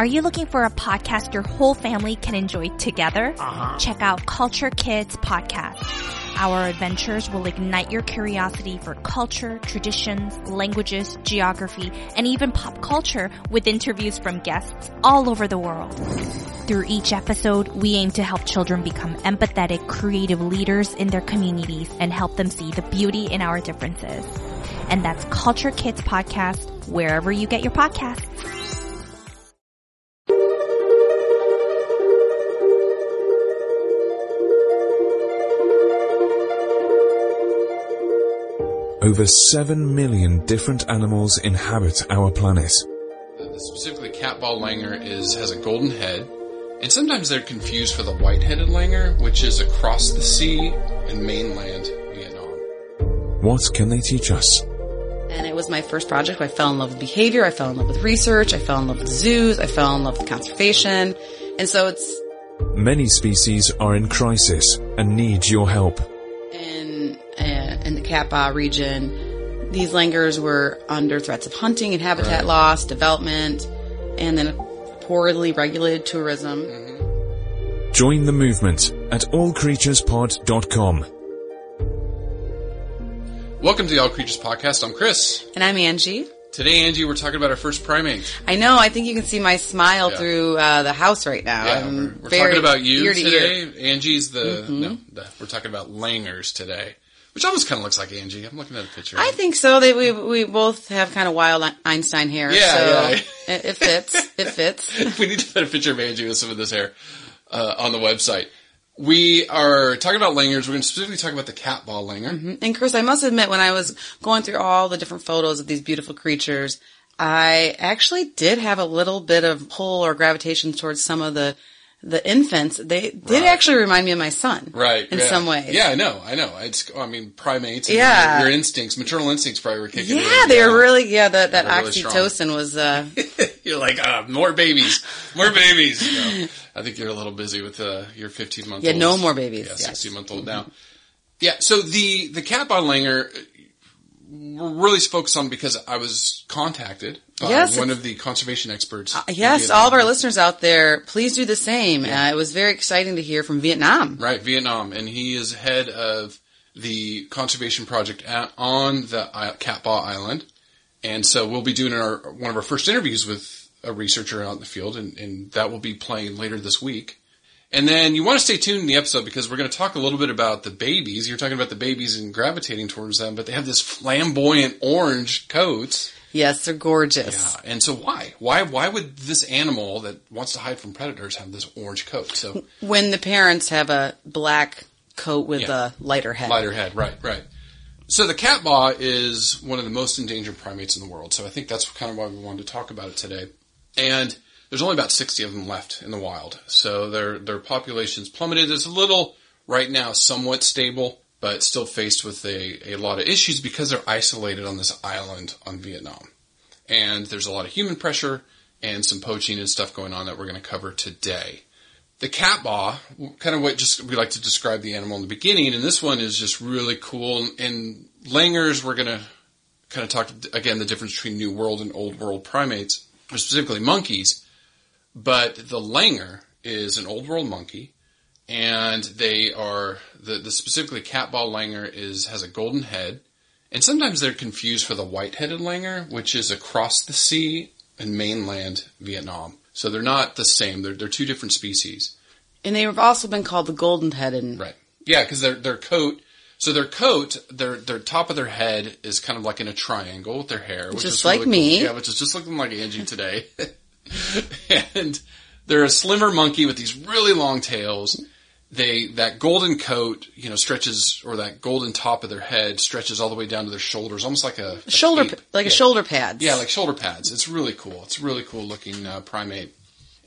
Are you looking for a podcast your whole family can enjoy together? Uh-huh. Check out Culture Kids Podcast. Our adventures will ignite your curiosity for culture, traditions, languages, geography, and even pop culture with interviews from guests all over the world. Through each episode, we aim to help children become empathetic, creative leaders in their communities and help them see the beauty in our differences. And that's Culture Kids Podcast, wherever you get your podcasts. Over 7 million different animals inhabit our planet. Uh, specifically, Cat Ba langur is has a golden head, and sometimes they're confused for the white-headed langur, which is across the sea in mainland Vietnam. What can they teach us? And it was my first project. I fell in love with behavior. I fell in love with research. I fell in love with zoos. I fell in love with conservation. And so it's. Many species are in crisis and need your help in the Cat Ba region, these langurs were under threats of hunting and habitat right. loss, development, and then poorly regulated tourism. Mm-hmm. Join the movement at allcreaturespod.com. Welcome to the All Creatures Podcast. I'm Chris. And I'm Angie. Today, Angie, we're talking about our first primate. I know. I think you can see my smile yeah. through uh, the house right now. Yeah, I'm we're, we're talking about you today. To Angie's the, mm-hmm. no, the, we're talking about langurs today. Which almost kind of looks like Angie. I'm looking at a picture. I think so. That we we both have kind of wild Einstein hair. Yeah, so yeah. It, it, fits. It fits. we need to put a picture of Angie with some of this hair uh, on the website. We are talking about langurs. We're going to specifically talk about the Cat Ba langur. Mm-hmm. And Chris, I must admit, when I was going through all the different photos of these beautiful creatures, I actually did have a little bit of pull or gravitation towards some of the the infants, they did actually remind me of my son. Right. In yeah. some ways. Yeah, I know, I know. It's, I mean, primates. yeah. Your, your, instincts, maternal instincts probably were kicking Yeah, they were really, yeah, that, that oxytocin really was, uh. you're like, uh, more babies, more babies. You know, I think you're a little busy with, uh, your 15 month old. Yeah, no more babies. Yeah, 16 month old now. Yeah, so the, the Cat Ba langur, really focused on because I was contacted by yes, one of the conservation experts. Uh, yes, all of our listeners out there, please do the same. Yeah. Uh, it was very exciting to hear from Vietnam. Right, Vietnam, and he is head of the conservation project at, on the Cat Ba Island, and so we'll be doing our one of our first interviews with a researcher out in the field, and, and that will be playing later this week. And then you want to stay tuned in the episode because we're going to talk a little bit about the babies. You're talking about the babies and gravitating towards them, but they have this flamboyant orange coat. Yes, they're gorgeous. Yeah, and so why? Why why would this animal that wants to hide from predators have this orange coat? So when the parents have a black coat with yeah. a lighter head. Lighter head, right, right. So the cat ba is one of the most endangered primates in the world. So I think that's kind of why we wanted to talk about it today. And there's only about 60 of them left in the wild. So their their population's plummeted. It's a little right now somewhat stable, but still faced with a, a lot of issues because they're isolated on this island on Vietnam. And there's a lot of human pressure and some poaching and stuff going on that we're going to cover today. The cat ba, kind of what just we like to describe the animal in the beginning, and this one is just really cool. And langurs, we're going to kind of talk again the difference between New World and Old World primates, or specifically monkeys but the langur is an old world monkey, and they are the, the specifically Cat Ba langur is has a golden head, and sometimes they're confused for the white headed langur, which is across the sea in mainland Vietnam. So they're not the same. They're they're two different species. And they have also been called the golden headed. Right. Yeah, because their their coat. So their coat, their their top of their head is kind of like in a triangle with their hair, which just is like really me. Cool. Yeah, which is just looking like Angie today. and they're a slimmer monkey with these really long tails. They that golden coat, you know, stretches or that golden top of their head stretches all the way down to their shoulders, almost like a, a Shoulder, cape. like a Yeah. shoulder pads. Yeah, like shoulder pads. It's really cool. It's a really cool looking uh, primate,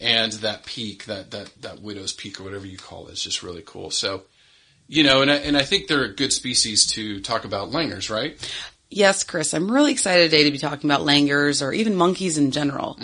and that peak, that that that widow's peak or whatever you call it, is just really cool. So, you know, and I, and I think they're a good species to talk about langurs, right? Yes, Chris, I'm really excited today to be talking about langurs or even monkeys in general.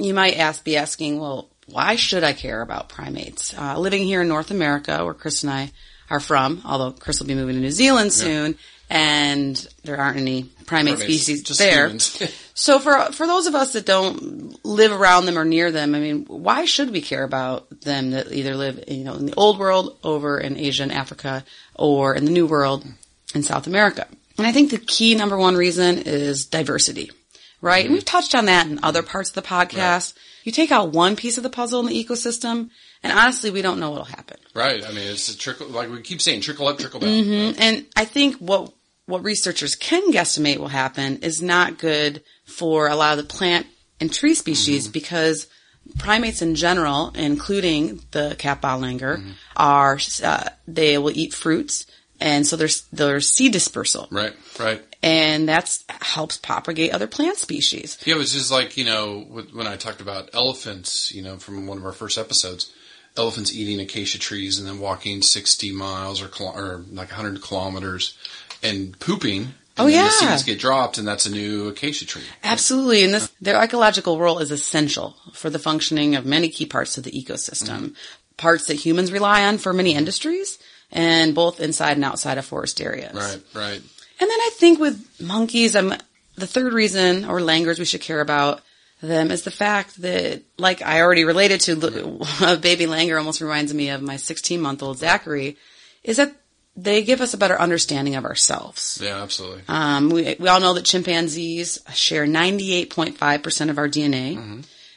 You might ask, be asking, well, why should I care about primates? Uh, living here in North America, where Chris and I are from, although Chris will be moving to New Zealand soon, and there aren't any primate Primates, species just there. So for for those of us that don't live around them or near them, I mean, why should we care about them that either live, you know, in the old world over in Asia and Africa, or in the new world in South America? And I think the key number one reason is diversity, right? And we've touched on that in other parts of the podcast. You take out one piece of the puzzle in the ecosystem, and honestly, we don't know what'll happen. Right. I mean, it's a trickle. Like we keep saying, trickle up, trickle down. Mm-hmm. And I think what what researchers can guesstimate will happen is not good for a lot of the plant and tree species because primates in general, including the Cat Ba langur, are uh, they will eat fruits, and so there's there's seed dispersal, Right. Right. And that helps propagate other plant species. Yeah, it was just like you know when I talked about elephants, you know, from one of our first episodes, elephants eating acacia trees and then walking sixty miles or or like hundred kilometers and pooping. Oh, and Oh, yeah. the seeds get dropped, and that's a new acacia tree. Absolutely, and this their ecological role is essential for the functioning of many key parts of the ecosystem, mm-hmm. parts that humans rely on for many industries, and both inside and outside of forest areas. Right, right. And then I think with monkeys, um, the third reason or langurs we should care about them is the fact that, like I already related to, a baby langur almost reminds me of my 16 month old Zachary, is that they give us a better understanding of ourselves. Yeah, absolutely. Um, we, we all know that chimpanzees share 98.5% of our DNA.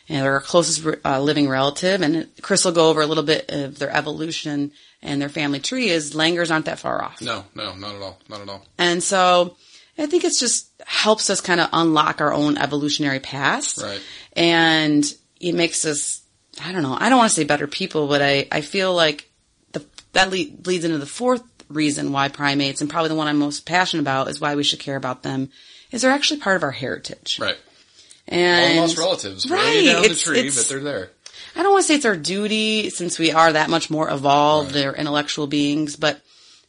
And they're our closest uh, living relative. And Chris will go over a little bit of their evolution and their family tree is langurs aren't that far off. no, no, not at all. Not at all. And so I think it's just helps us kind of unlock our own evolutionary past. Right. And it makes us, I don't know, I don't want to say better people, but I, I feel like the, that le- leads into the fourth reason why primates, and probably the one I'm most passionate about, is why we should care about them, is they're actually part of our heritage. Right. And Long lost relatives, Right. down the tree, it's- but they're there. I don't want to say it's our duty since we are that much more evolved, they're intellectual beings, but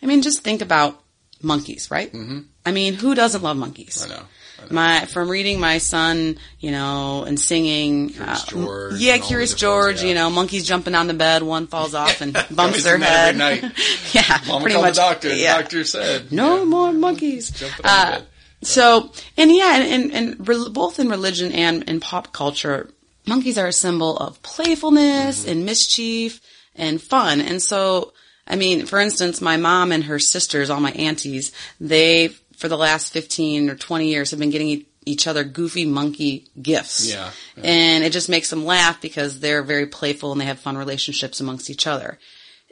I mean, just think about monkeys, right? Mm-hmm. I mean, who doesn't love monkeys? I know. I know. My from reading my son, you know, and singing. Curious uh, yeah, Curious George. yeah. You know, monkeys jumping on the bed, one falls off and bumps their head. yeah, Mama pretty much. the doctor. yeah. The doctor said No yeah. more monkeys. Jumping on the bed. so, and yeah, and, and, and re- both in religion and in pop culture, monkeys are a symbol of playfulness and mischief and fun. And so, I mean, for instance, my mom and her sisters, all my aunties, they, for the last 15 or 20 years have been getting e- each other goofy monkey gifts. Yeah, yeah. And it just makes them laugh because they're very playful and they have fun relationships amongst each other.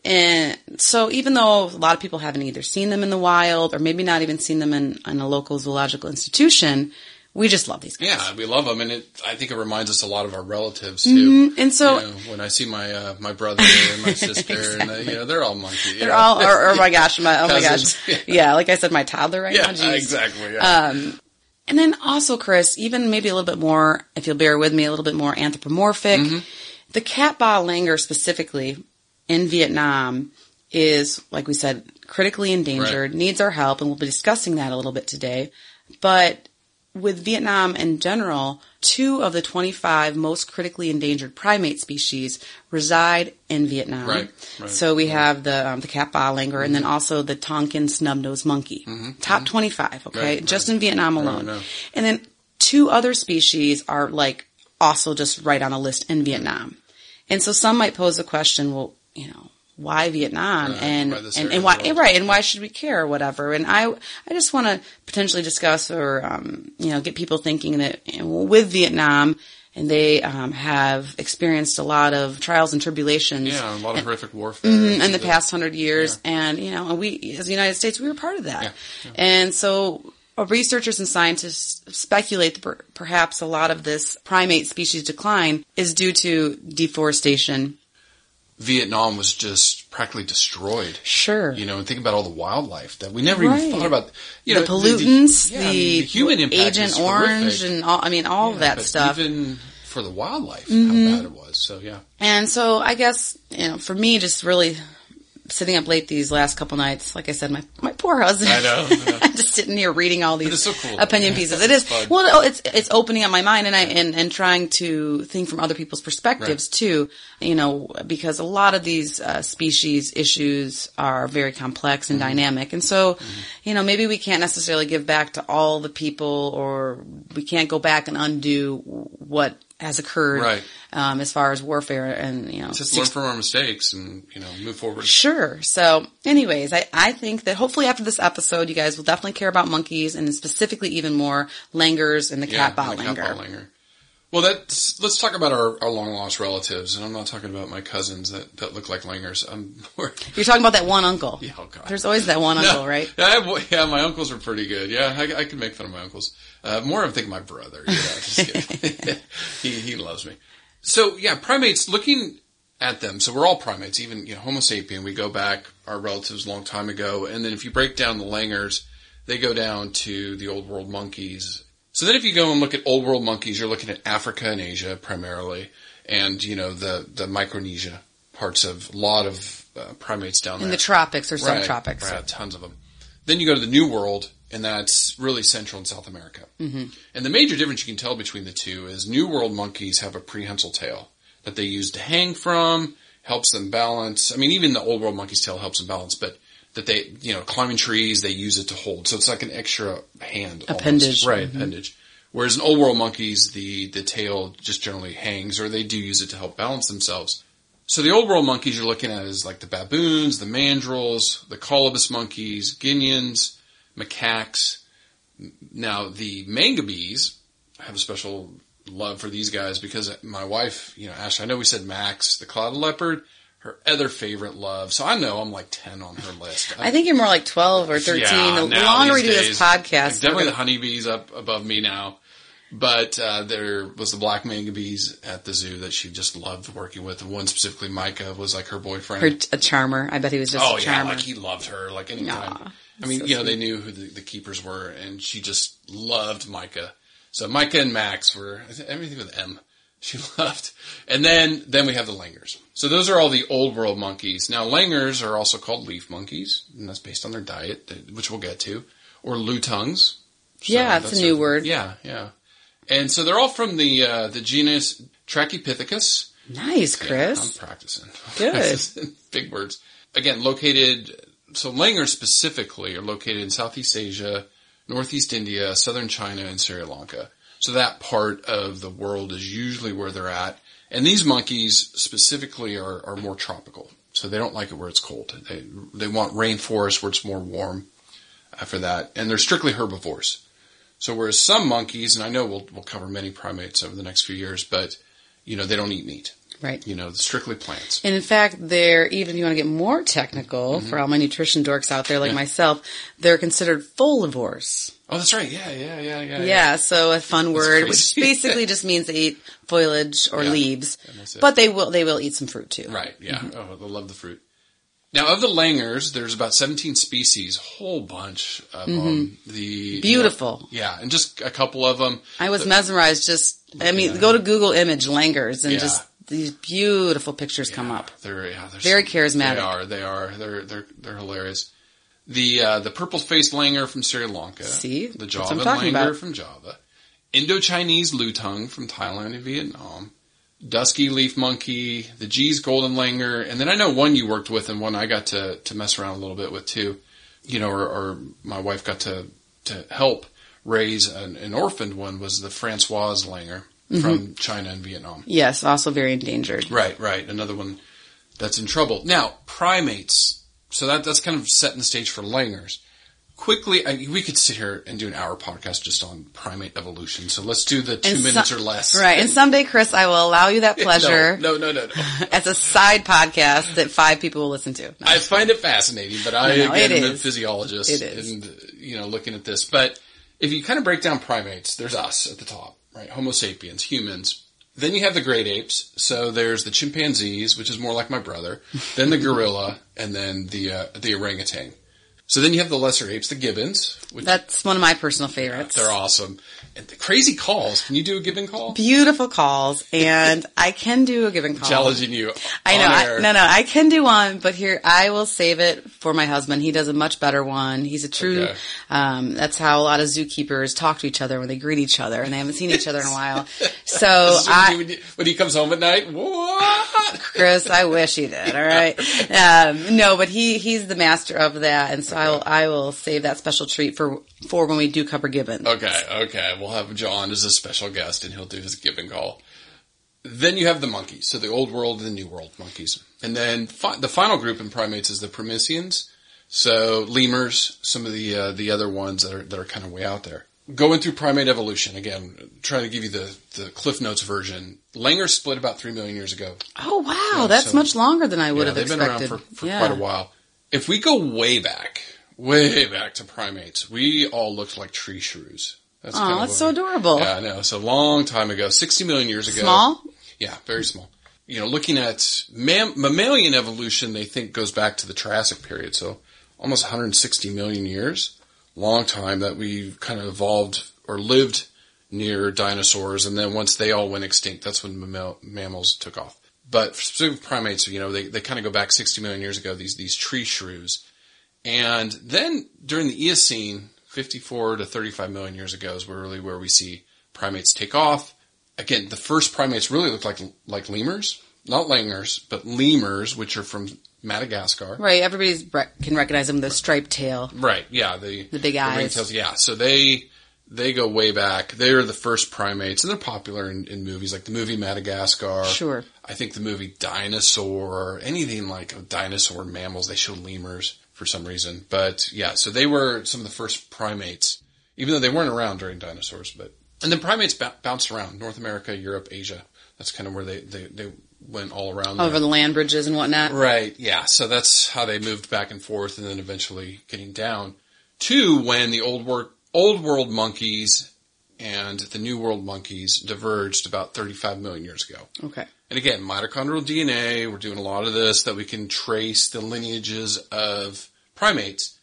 And so even though a lot of people haven't either seen them in the wild or maybe not even seen them in, in a local zoological institution, we just love these guys. Yeah, we love them, and it. I think it reminds us a lot of our relatives too. Mm-hmm. And so you know, when I see my uh, my brother and my sister, and uh, you know, they're all monkey. they're know. all, or, oh my gosh, my, oh my gosh. Yeah, like I said, my toddler right yeah, now. geez. exactly. Yeah. And then also, Chris, even maybe a little bit more, if you'll bear with me, a little bit more anthropomorphic. The cat ba langur specifically in Vietnam is, like we said, critically endangered, Right. needs our help, and we'll be discussing that a little bit today. But with Vietnam in general, two of the 25 most critically endangered primate species reside in Vietnam. Right, right. So we have the um, the cat langur, and then also the Tonkin snub-nosed monkey. Top 25, okay, Mm-hmm. Right, just right. in Vietnam alone. And then two other species are like also just right on a list in Vietnam. And so some might pose the question, well, you know, why Vietnam Right, and why and, and why world? right and why should we care or whatever? And I I just want to potentially discuss or um, you know get people thinking that you know, with Vietnam and they um, have experienced a lot of trials and tribulations yeah, a lot of horrific warfare Mhm, in the The- past hundred years, and you know, and we as the United States, we were part of that, Yeah, and so uh, researchers and scientists speculate that perhaps a lot of this primate species decline is due to deforestation. Vietnam was just practically destroyed. Sure. You know, and think about all the wildlife that we never Right. even thought about. You the know, pollutants, the, yeah, I mean, the human impact Agent Orange, and all, I mean, all of that stuff. Mm-hmm. Even for the wildlife, how bad it was. So yeah. And so I guess, you know, for me, just really sitting up late these last couple nights, like I said, my, my poor husband. I know, I know. I'm just sitting here reading all these so cool, opinion Yeah, pieces. it's fun. well, it's, it's opening up my mind and I, and, and trying to think from other people's perspectives too, you know, because a lot of these uh, species issues are very complex Mm-hmm. and dynamic. And so, you know, maybe we can't necessarily give back to all the people or we can't go back and undo what has occurred Right. um, as far as warfare and you know Just six- learn from our mistakes and you know move forward. Sure. So, anyways, I, I think that hopefully after this episode, you guys will definitely care about monkeys and specifically even more langurs and the Cat Ba the Cat Ba langur. Well, that's let's talk about our, our long lost relatives, and I'm not talking about my cousins that, that look like langurs. I'm more, You're talking about that one uncle. Yeah, oh God. There's always that one No. uncle, right? Yeah, I have, yeah, my uncles are pretty good. Yeah, I, I can make fun of my uncles. Uh, more, I'm thinking my brother. Yeah, he he loves me. So yeah, primates. Looking at them, so we're all primates. Even you know, Homo sapien. We go back our relatives a long time ago, and then if you break down the langurs, they go down to the old world monkeys. So then, if you go and look at old world monkeys, you're looking at Africa and Asia primarily, and you know the the Micronesia parts of a lot of uh, primates down there In the tropics or Right, subtropics. Right, tons of them. Then you go to the New World, and that's really Central and South America. Mm-hmm. And the major difference you can tell between the two is New World monkeys have a prehensile tail that they use to hang from, helps them balance. I mean, even the Old World monkey's tail helps them balance, but that they, you know, climbing trees, they use it to hold. So it's like an extra hand. almost. Appendage. Right, mm-hmm. appendage. Whereas in Old World monkeys, the, the tail just generally hangs, or they do use it to help balance themselves. So the old world monkeys you're looking at is like the baboons, the mandrills, the colobus monkeys, guenons, macaques. Now the mangabeys I have a special love for these guys because my wife, you know, Ash, I know we said Max, the clouded leopard, her other favorite love. So I know I'm like 10 on her list. I think you're more like 12 or 13. Yeah, the longer we do this podcast, Definitely the honeybees up above me now. But uh, there was the black mangabeys at the zoo that she just loved working with. And one specifically, Micah, was like her boyfriend. her a charmer. I bet he was just oh a yeah, charmer. like he loved her. Like anytime. Aw, I mean, so you know, they knew who the, the keepers were, and she just loved Micah. So Micah and Max were I think everything with M. She loved, and then then we have the langurs. So those are all the old world monkeys. Now langurs are also called leaf monkeys, and that's based on their diet, which we'll get to, or lutungs. So Yeah, it's a that's new word. Yeah, yeah. And so they're all from the uh, the genus Trachypithecus. nice, Yeah, Chris. I'm practicing. Good. Big words. Again, located, so langurs specifically are located in Southeast Asia, Northeast India, Southern China, and Sri Lanka. So that part of the world is usually where they're at. And these monkeys specifically are, are more tropical. So they don't like it where it's cold. They, they want rainforest where it's more warm uh, for that. And they're strictly herbivores. So whereas some monkeys, and I know we'll, we'll cover many primates over the next few years, but, you know, they don't eat meat. Right. You know, strictly plants. And in fact, they're, even if you want to get more technical for all my nutrition dorks out there like Mm-hmm. Yeah. myself, they're considered folivores. Oh, that's right. Yeah, yeah, yeah, yeah. Yeah, so a fun word, which basically just means they eat foliage or Yeah, leaves. that's. But they will, they will eat some fruit too. Right. Yeah. Mm-hmm. Oh, they love the fruit. Now, of the langurs, there's about 17 species, whole bunch of them. The Mm-hmm. Beautiful. yeah, and just a couple of them. I was mesmerized just, I mean, go to Google image langurs and Yeah. just these beautiful pictures come up. They're yeah, they're Very charismatic. They are. They are. They're they're they're hilarious. The uh, the purple faced langur from Sri Lanka. See? the Java I'm talking langur about. from Java. Indo-Chinese lutung from Thailand and Vietnam. Dusky leaf monkey, the Gee's golden langur, and then I know one you worked with and one I got to to mess around a little bit with too. You know, or, or my wife got to to help raise an, an orphaned one was the François langur Mm-hmm. from China and Vietnam. Yes, also very endangered. Right, right. Another one that's in trouble. Now, primates. So that that's kind of setting the stage for langurs. Quickly, I, we could sit here and do an hour podcast just on primate evolution. So let's do the two And minutes so- or less. Right. And someday, Chris, I will allow you that pleasure No, no, no, no. no. as a side podcast that five people will listen to. No. I find it fascinating, but I No, again am a physiologist It is. and you know looking at this. But if you kind of break down primates, there's us at the top, right? Homo sapiens, humans. Then you have the great apes. So there's the chimpanzees, which is more like my brother. Then the gorilla, and then the uh, the orangutan. So then you have the lesser apes, the gibbons, which That's one of my personal favorites. they're awesome. And the crazy calls. Can you do a gibbon call? Beautiful calls, and I can do a gibbon call. Challenging you. I know. I, no, no, I can do one, but here I will save it for my husband. He does a much better one. He's a true. Okay. Um, that's how a lot of zookeepers talk to each other when they greet each other, and they haven't seen each other in a while. So when, I, he, when he- when he comes home at night, what? Chris, I wish he did. All right. Um, no, but he he's the master of that, and so I will I will save that special treat for for when we do cover gibbon. Okay, okay. We'll have John as a special guest, and he'll do his gibbon call. Then you have the monkeys, so the old world and the new world monkeys, and then fi- the final group in primates is the prosimians. So lemurs, some of the uh, the other ones that are that are kind of way out there. Going through primate evolution again, trying to give you the the Cliff Notes version. Langur split about three million years ago. Oh wow, Yeah, that's so- much longer than I would Yeah, have they've expected. been around for, for yeah. quite a while. If we go way back, way back to primates, we all looked like tree shrews. That's Oh, kind of that's so adorable. Yeah, I know. It's a long time ago, 60 million years ago. Small? Yeah, very small. You know, looking at mam- mammalian evolution, they think goes back to the Triassic period, so almost 160 million years. Long time that we kind of evolved or lived near dinosaurs, and then once they all went extinct, that's when mammal- mammals took off. But for specific primates, you know, they, they kind of go back 60 million years ago, these, these tree shrews. And then during the Eocene, 54 to 35 million years ago is really where we see primates take off. Again, the first primates really look like like lemurs, not langurs, but lemurs, which are from Madagascar. Right, everybody can recognize them. The striped tail. Right. Yeah. The The big eyes. ringtails. Yeah. So they they go way back. They're the first primates, and they're popular in, in movies like the movie Madagascar. Sure. I think the movie Dinosaur, anything like a dinosaur mammals, they show lemurs for some reason. But yeah, so they were some of the first primates, even though they weren't around during dinosaurs. But and then primates b- bounced around North America, Europe, Asia. That's kind of where they they, they went all around. Over there. the land bridges and whatnot. Right. Yeah. So that's how they moved back and forth, and then eventually getting down to when the old world old world monkeys and the new world monkeys diverged about 35 million years ago. Okay. And again, mitochondrial DNA. We're doing a lot of this that we can trace the lineages of primates.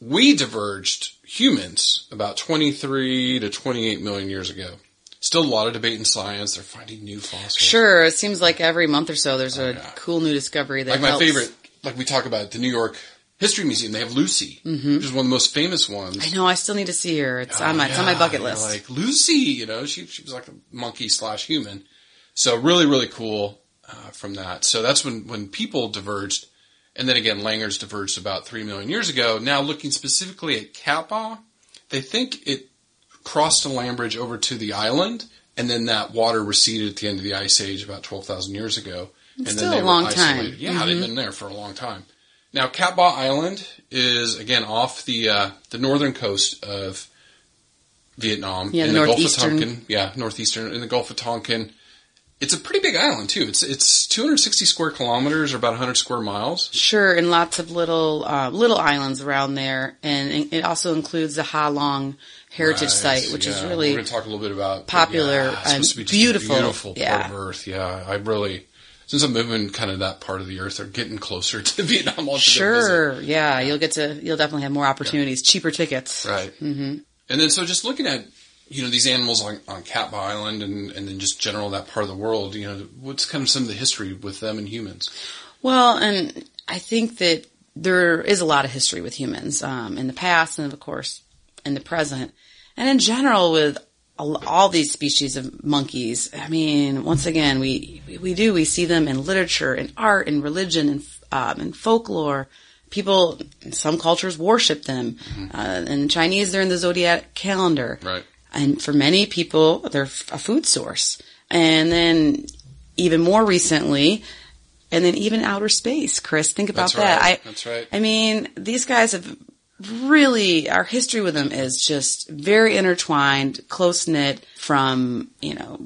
We diverged humans about 23 to 28 million years ago. Still a lot of debate in science. They're finding new fossils. Sure, it seems like every month or so there's a Oh, yeah. cool new discovery that like my helps. favorite, like we talk about at the New York History Museum, they have Lucy, which is one of the most famous ones. Mm-hmm. I know, I still need to see her. It's Oh, on my it's on my bucket list. Like Lucy, you know, she she was like a monkey slash human. So really, really cool uh, from that. So that's when when people diverged, and then again, Langurs diverged about three million years ago. Now looking specifically at Cat Ba, they think it crossed a land bridge over to the island, and then that water receded at the end of the ice age about twelve thousand years ago. and then still they a long time. Mm-hmm. Yeah, they've been there for a long time. Now, Cat Ba Island is again off the uh, the northern coast of Vietnam Yeah, in the Gulf of. Tonkin. Yeah, northeastern in the Gulf of Tonkin. It's a pretty big island too. It's it's 260 square kilometers or about 100 square miles. Sure, and lots of little uh, little islands around there, and it also includes the Ha Long Heritage Right, Site, which is really we're going to talk a little bit about popular Yeah, and be beautiful. beautiful Yeah. part of Earth. Yeah, I really since I'm moving kind of that part of the Earth, or getting closer to Vietnam. I'll have to visit. sure. Yeah, you'll get to you'll definitely have more opportunities, cheaper tickets. Right. Mm-hmm. And then so just looking at you know these animals on, on Cat Ba Island and and then just general that part of the world, you know, what's kind of some of the history with them and humans? Well, and I think that there is a lot of history with humans um, in the past, and of course in the present, and in general with all, all these species of monkeys. I mean, once again, we we do we see them in literature, in art, in religion, in um, in folklore. People, in some cultures worship them. Uh, in Chinese, they're in the zodiac calendar. Right. And for many people, they're a food source. And then even more recently, and then even outer space, Chris, think about That's that. right. I, That's right. I mean, these guys have really, our history with them is just very intertwined, close knit from, you know,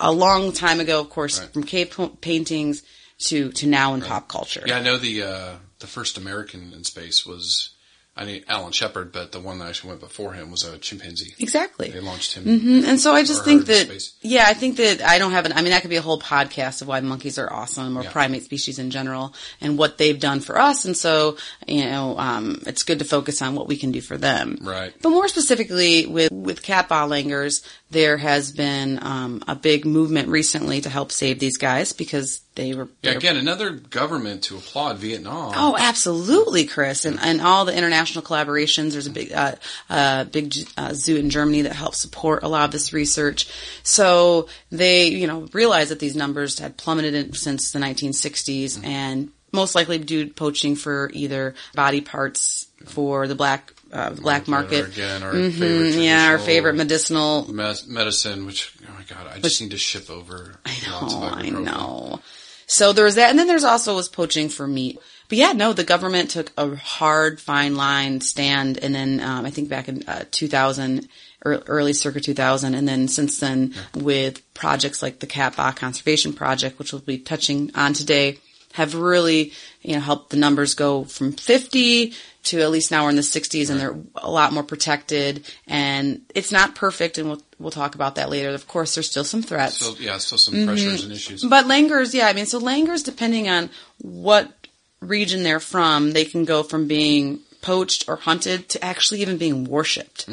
a long time ago, of course, Right. from cave paintings to, to now in pop culture. Yeah, I know the uh, the first American in space was I mean Alan Shepard, but the one that actually went before him was a chimpanzee. Exactly. They launched him. Mhm. And so I just think that, yeah, I think that I don't have an, I mean, that could be a whole podcast of why monkeys are awesome or Yeah. primate species in general and what they've done for us. And so, you know, um, it's good to focus on what we can do for them. Right. But more specifically with, with Cat Ba langurs, there has been, um, a big movement recently to help save these guys because they were, Yeah, again, another government to applaud Vietnam. Oh, absolutely, Chris, and and all the international collaborations. There's a big, uh, uh, big uh, zoo in Germany that helps support a lot of this research. So they, you know, realized that these numbers had plummeted in, since the 1960s, and most likely due to poaching for either body parts for the black uh, black market. Again, our Mhm, favorite yeah, our favorite medicinal mes- medicine, which oh my god, I just need to ship over lots of Oh, I know. So there was that, and then there's also was poaching for meat. But yeah, no, the government took a hard, fine line stand, and then um, I think back in uh, 2000, early circa 2000, and then since then with projects like the Cat Ba Conservation Project, which we'll be touching on today, have really you know helped the numbers go from 50 to at least now we're in the 60s, and they're a lot more protected. And it's not perfect, and we'll we'll talk about that later. Of course, there's still some threats. So yeah, still some pressures and issues. But langurs, yeah, I mean, so langurs, depending on what region they're from, they can go from being poached or hunted to actually even being worshipped.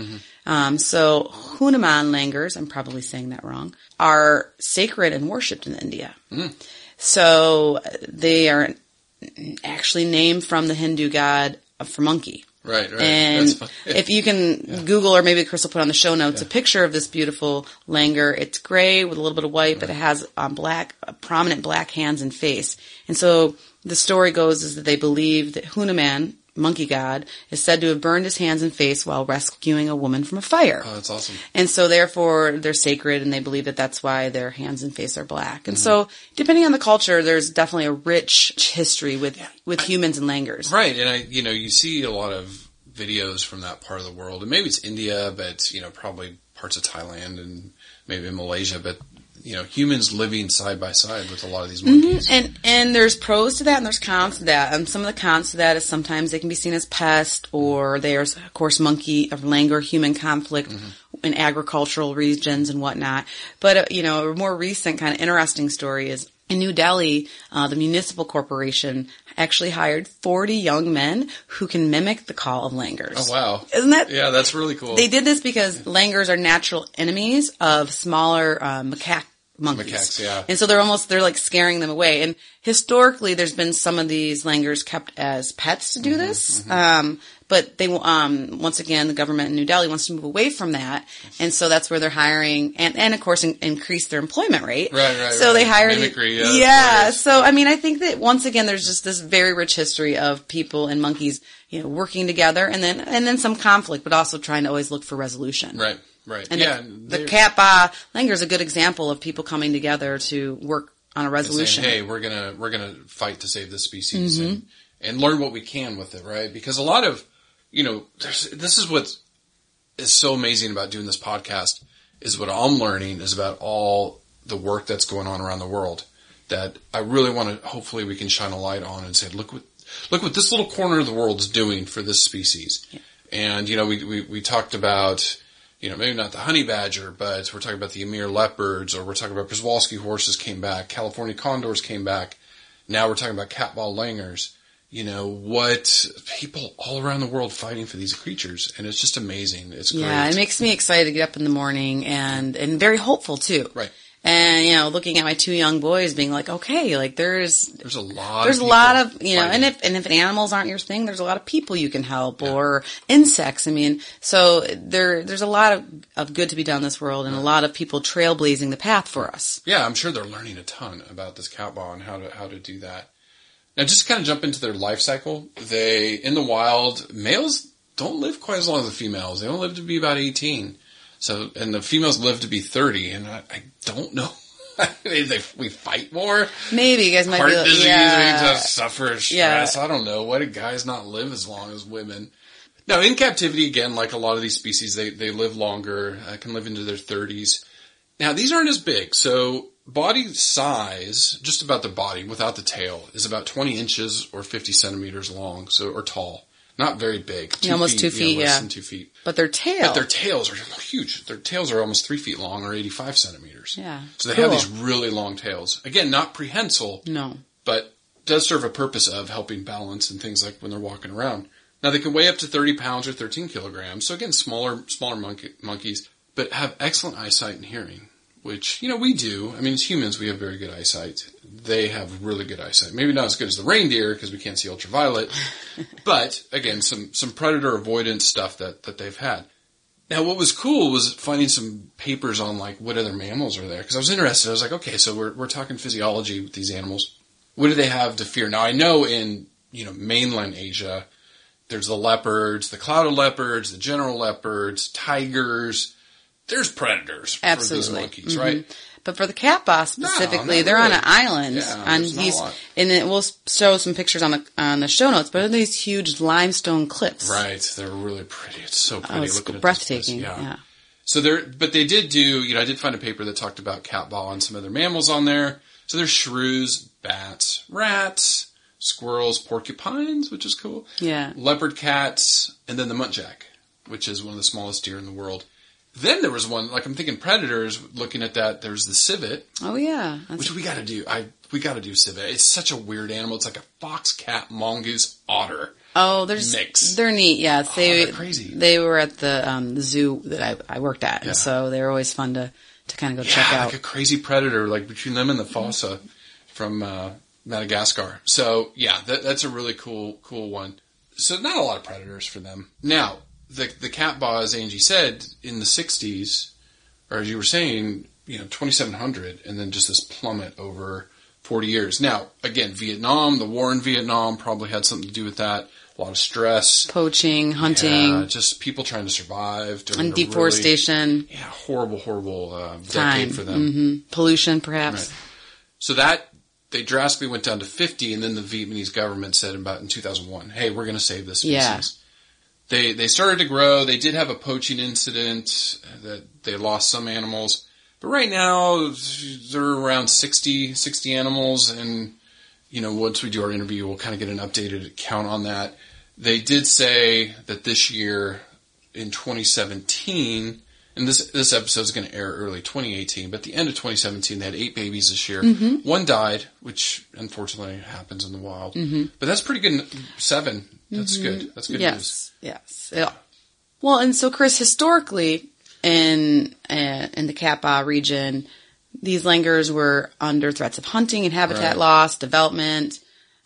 Um, so Hunaman langurs, I'm probably saying that wrong, are sacred and worshipped in India. So uh, they are actually named from the Hindu god for monkey. right, right. And if you can Google or maybe Chris will put on the show notes a picture of this beautiful langur. It's gray with a little bit of white, but it has um, black, uh, prominent black hands and face. And so the story goes is that they believe that Hunaman, monkey god, is said to have burned his hands and face while rescuing a woman from a fire. oh, that's awesome. And so therefore they're sacred and they believe that that's why their hands and face are black. And mm-hmm. so depending on the culture, there's definitely a rich history with, with humans and langurs. Right, and I, you know, you see a lot of videos from that part of the world, and maybe it's India, but you know, probably parts of Thailand and maybe Malaysia, but you know, humans living side by side with a lot of these monkeys. And and there's pros to that and there's cons to that. And some of the cons to that is sometimes they can be seen as pests, or there's of course monkey of langur human conflict in agricultural regions and whatnot. But uh, you know, a more recent kind of interesting story is in New Delhi, uh, the municipal corporation actually hired 40 young men who can mimic the call of langurs. Oh wow, Isn't that yeah, that's really cool. they did this because langurs are natural enemies of smaller uh, macaque monkeys. Macaques, yeah. And so they're almost they're like scaring them away. And historically, there's been some of these langurs kept as pets to Mm-hmm, do this. Um, but they um, once again, the government in New Delhi wants to move away from that, and so that's where they're hiring and and of course in, increase their employment rate. Right, right, So right. they hire Mimicry, the, yeah, yeah. So I mean, I think that once again, there's just this very rich history of people and monkeys, you know, working together, and then and then some conflict, but also trying to always look for resolution. right, right, And yeah. the, the ba langur is a good example of people coming together to work on a saying, resolution. hey, we're gonna we're gonna fight to save this species Mm-hmm. and and learn what we can with it, right? Because a lot of you know, there's, this is what is so amazing about doing this podcast is what I'm learning is about all the work that's going on around the world that I really want to hopefully we can shine a light on and say look what look what this little corner of the world is doing for this species. And you know we, we we talked about you know maybe not the honey badger but we're talking about the Amur leopards or we're talking about Przewalski horses came back, California condors came back. Now we're talking about Cat Ba langurs you know what people all around the world fighting for these creatures and it's just amazing it's great Yeah, it makes me excited to get up in the morning and and very hopeful too. Right. And you know, looking at my two young boys, being like, okay, like there's there's a lot there's of a lot of you know, fighting. and if and if animals aren't your thing, there's a lot of people you can help or insects. I mean, so there there's a lot of of good to be done in this world, and a lot of people trailblazing the path for us. yeah i'm sure they're learning a ton about this Cat Ba and how to how to do that now just to kind of jump into their life cycle they in the wild males don't live quite as long as the females they only live to be about 18 so and the females live to be 30 and i, I don't know they, they, we fight more Maybe you guys might heart be, disease, yeah. suffer stress. Yeah. I don't know. Why do guys not live as long as women? Now, in captivity, again, like a lot of these species, they, they live longer, uh, can live into their 30s. Now, these aren't as big. So, body size, just about the body without the tail, is about 20 inches or 50 centimeters long, so or tall. Not very big. Two almost two feet, less yeah. than two feet. But their tail. But their tails are huge. Their tails are almost three feet long or 85 centimeters. Yeah. So they Cool. have these really long tails. Again, not prehensile, no. but does serve a purpose of helping balance and things like when they're walking around. Now they can weigh up to 30 pounds or 13 kilograms. So again, smaller, smaller monkey, monkeys, but have excellent eyesight and hearing, which, you know, we do. I mean, as humans, we have very good eyesight. They have really good eyesight. Maybe not as good as the reindeer because we can't see ultraviolet, but again, some, some predator avoidance stuff that, that they've had. Now, what was cool was finding some papers on like what other mammals are there because I was interested. I was like, okay, so we're we're talking physiology with these animals. What do they have to fear? Now, I know in you know mainland Asia, there's the leopards, the clouded leopards, the general leopards, tigers. There's predators for Absolutely. these monkeys, right? Mm-hmm. But for the Cat Bas specifically, not they're on an island Yeah, on there's not a these, lot. and it will show some pictures on the on the show notes. But these huge limestone cliffs? Right, they're really pretty. It's so oh, pretty Oh, it's looking at this breathtaking. place. Yeah. So there, but they did do, you know, I did find a paper that talked about Cat Ba and some other mammals on there. So there's shrews, bats, rats, squirrels, porcupines, which is cool. Yeah. Leopard cats, and then the muntjac, which is one of the smallest deer in the world. Then there was one, like I'm thinking predators, looking at that, there's the civet, Oh yeah. That's- which we gotta do. I, we gotta do civet. It's such a weird animal. It's like a fox, cat, mongoose, otter. oh, there's mix. They're neat. Yeah. They they're crazy. They were at the um, the zoo that I, I worked at, Yeah. and so they were always fun to to kind of go check out. like a crazy predator, like between them and the fossa from uh, Madagascar. So yeah, that, that's a really cool, cool one. So not a lot of predators for them. Now the the cat ba, as Angie said, in the '60s, or as you were saying, you know, 2,700, and then just this plummet over 40 years. Now again, Vietnam, the war in Vietnam probably had something to do with that. A lot of stress, Poaching, hunting, yeah, just people trying to survive and a really- deforestation, yeah, horrible, horrible uh, decade time, for them. hmm pollution, perhaps. Right. So that they drastically went down to 50, and then the Vietnamese government said about in 2001, "Hey, we're going to save this species." Yeah. They they started to grow. They did have a poaching incident that they lost some animals, but right now they're around 60, 60 animals, and you know once we do our interview, we'll kind of get an updated count on that. They did say that this year in 2017 and this this episode is going to air early 2018, but at the end of 2017, they had eight babies this year. Mm-hmm. One died, which unfortunately happens in the wild. Mm-hmm. But that's pretty good. Seven. That's good. That's good news. Yes, yes. Yeah. Well, and so Chris, historically in uh, in the Cat Ba region, these langurs were under threats of hunting and habitat Right. loss, development,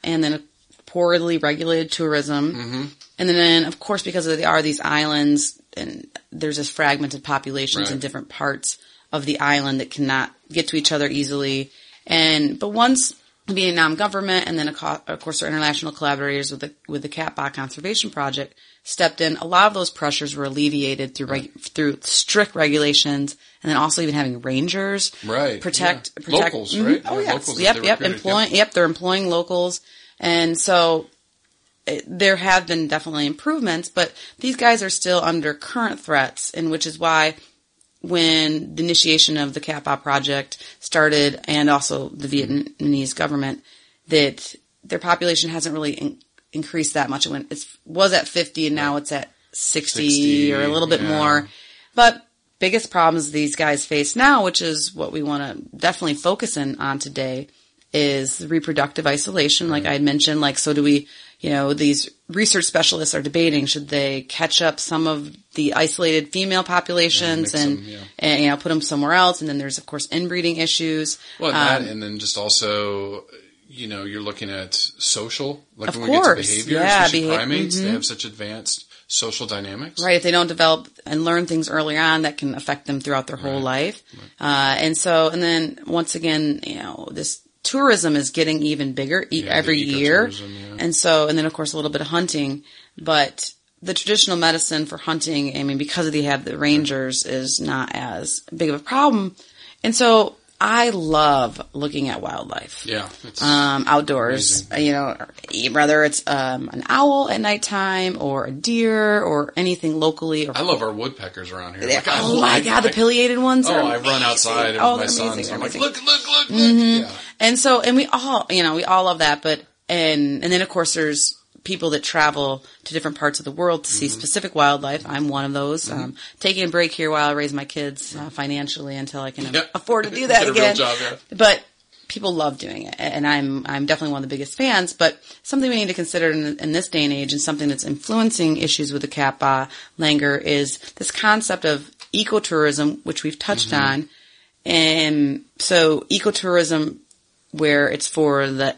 and then poorly regulated tourism. Mm-hmm. And then, of course, because they are these islands, and there's this fragmented populations in different parts of the island that cannot get to each other easily. And but once the Vietnam government and then of course our international collaborators with the with the Cat Ba Conservation Project stepped in, a lot of those pressures were alleviated through reg- through strict regulations, and then also even having rangers Right, protect yeah. protect Locals, Mhm. right? Oh Yeah, yep, yep, employing, yep. yep, they're employing locals, and so it, there have been definitely improvements, but these guys are still under current threats, and which is why when the initiation of the Cat Ba project started, and also the Vietnamese government, that their population hasn't really in, increased that much. It went, it was at 50 and now it's at 60, 60, or a little bit yeah. more. But biggest problems these guys face now, which is what we want to definitely focus in on today, is reproductive isolation. Like I mentioned, like so do we, you know, these research specialists are debating should they catch up some of the isolated female populations and, them, yeah. and you know put them somewhere else, and then there's of course inbreeding issues. Well, and Um, that, and then just also, you know, you're looking at social, like Of when we get to behavior, yeah, especially beha- primates, mhm. they have such advanced social dynamics. Right. If they don't develop and learn things early on, that can affect them throughout their whole life. Uh, and so, and then once again, you know, this tourism is getting even bigger e- Yeah, every year. yeah. And so, and then of course a little bit of hunting, but the traditional medicine for hunting, I mean, because they have the rangers is not as big of a problem. And so I love looking at wildlife Yeah. It's, um, outdoors. You know, whether it's um, an owl at nighttime or a deer or anything locally. Or I love our woodpeckers around here. Like, I oh my god, the pileated ones. Oh, I run outside Oh, my they're sons. I'm like, amazing. look, look, look, Mm-hmm. look. Yeah. And so, and we all, you know, we all love that, but, and, and then of course there's people that travel to different parts of the world to Mm-hmm. see specific wildlife. I'm one of those. Um, taking a break here while I raise my kids uh, financially until I can Yeah. afford to do that Get a real again. job, yeah. But people love doing it, and I'm I'm definitely one of the biggest fans. But something we need to consider in, in this day and age, and something that's influencing issues with the Kappa Langer, is this concept of ecotourism, which we've touched Mm-hmm. on. And so, ecotourism, where it's for the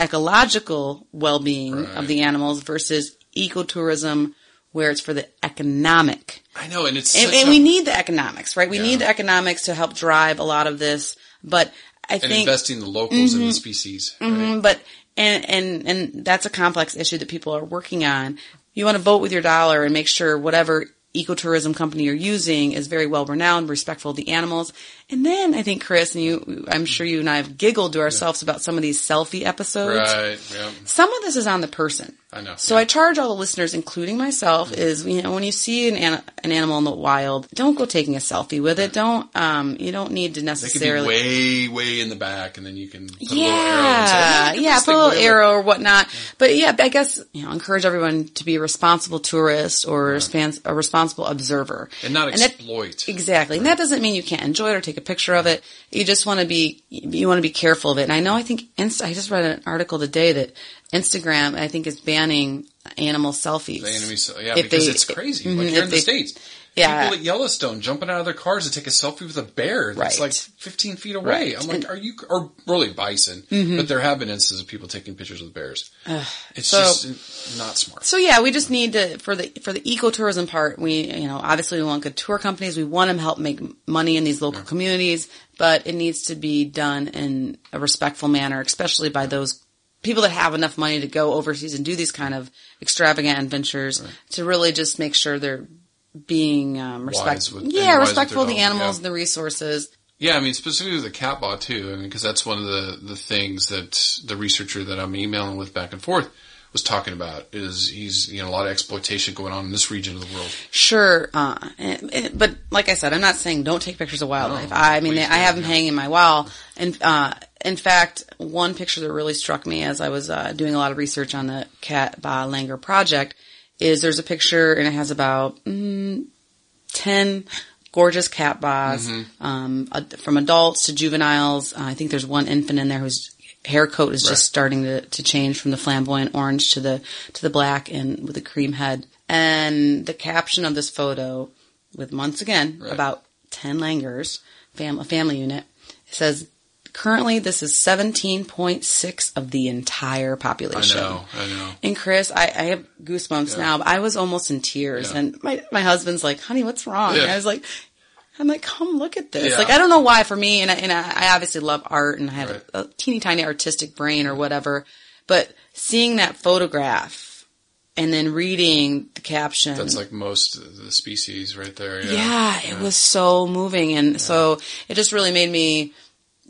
ecological well-being Right. of the animals, versus ecotourism, where it's for the economic I know, and it's and, such and a- we need the economics, right? We Yeah. need the economics to help drive a lot of this. But I and think, investing the locals in the species. right? Mhm, but and and and that's a complex issue that people are working on. You want to vote with your dollar and make sure whatever ecotourism company you're using is very well renowned, respectful of the animals. And then I think Chris and you, I'm sure you and I have giggled to ourselves about some of these selfie episodes. Right. Yeah. Some of this is on the person. I know. So yeah. I charge all the listeners, including myself, is you know when you see an an, an animal in the wild, don't go taking a selfie with it. Don't um you don't need to They could be necessarily. way, way in the back, and then you can put a little arrow yeah, say, "Hey, look at yeah, put a little arrow or whatnot. But yeah, I guess you know, encourage everyone to be a responsible tourist or a a responsible observer, And not that- exploit. Exactly. And that doesn't mean you can't enjoy it or take a picture of it. You just want to be, you want to be careful of it. And I know, I think, I just read an article today that Instagram, I think, is banning animal selfies. The enemy, yeah, If because they- it's crazy. Mhm, like here in the states, Yeah. people at Yellowstone jumping out of their cars to take a selfie with a bear that's Right. like 15 feet away. Right. I'm like, And- Mm-hmm. are you? Or really bison? But there have been instances of people taking pictures with bears. it's so- just not smart. So yeah, we just need to for the for the ecotourism part. We you know obviously we want good tour companies. We want them to help make money in these local communities, but it needs to be done in a respectful manner, especially by those people that have enough money to go overseas and do these kind of extravagant adventures to really just make sure they're being um, Wise respectful. with- yeah, respectful of the animals yeah. and the resources. Yeah, I mean specifically the Cat Ba too. I mean because that's one of the the things that the researcher that I'm emailing with back and forth was talking about is he's you know a lot of exploitation going on in this region of the world. Sure, uh, and- and- but like I said, I'm not saying don't take pictures of wildlife. No, I mean, I have them hanging in my wall, and uh, in fact, one picture that really struck me as I was uh, doing a lot of research on the Cat Ba Langur project is there's a picture and it has about mm, ten gorgeous Cat Bas, Mm-hmm. um, from adults to juveniles. Uh, I think there's one infant in there whose hair coat is Right. just starting to, to change from the flamboyant orange to the to the black and with a cream head. And the caption of this photo, with once again Right. about ten langurs, fam- a family unit, it says. Currently, this is 17.6 of the entire population. I know, I know. And Chris, I, I have goosebumps Yeah. now. But I was almost in tears, Yeah. and my my husband's like, "Honey, what's wrong?" Yeah. And I was like, "I'm like, come look at this." Yeah. Like, I don't know why for me, and I, and I, obviously love art, and I have Right. a, a teeny tiny artistic brain or whatever, but seeing that photograph and then reading the caption, That's like most of the species right there. Yeah, yeah, it was so moving. And so it just really made me,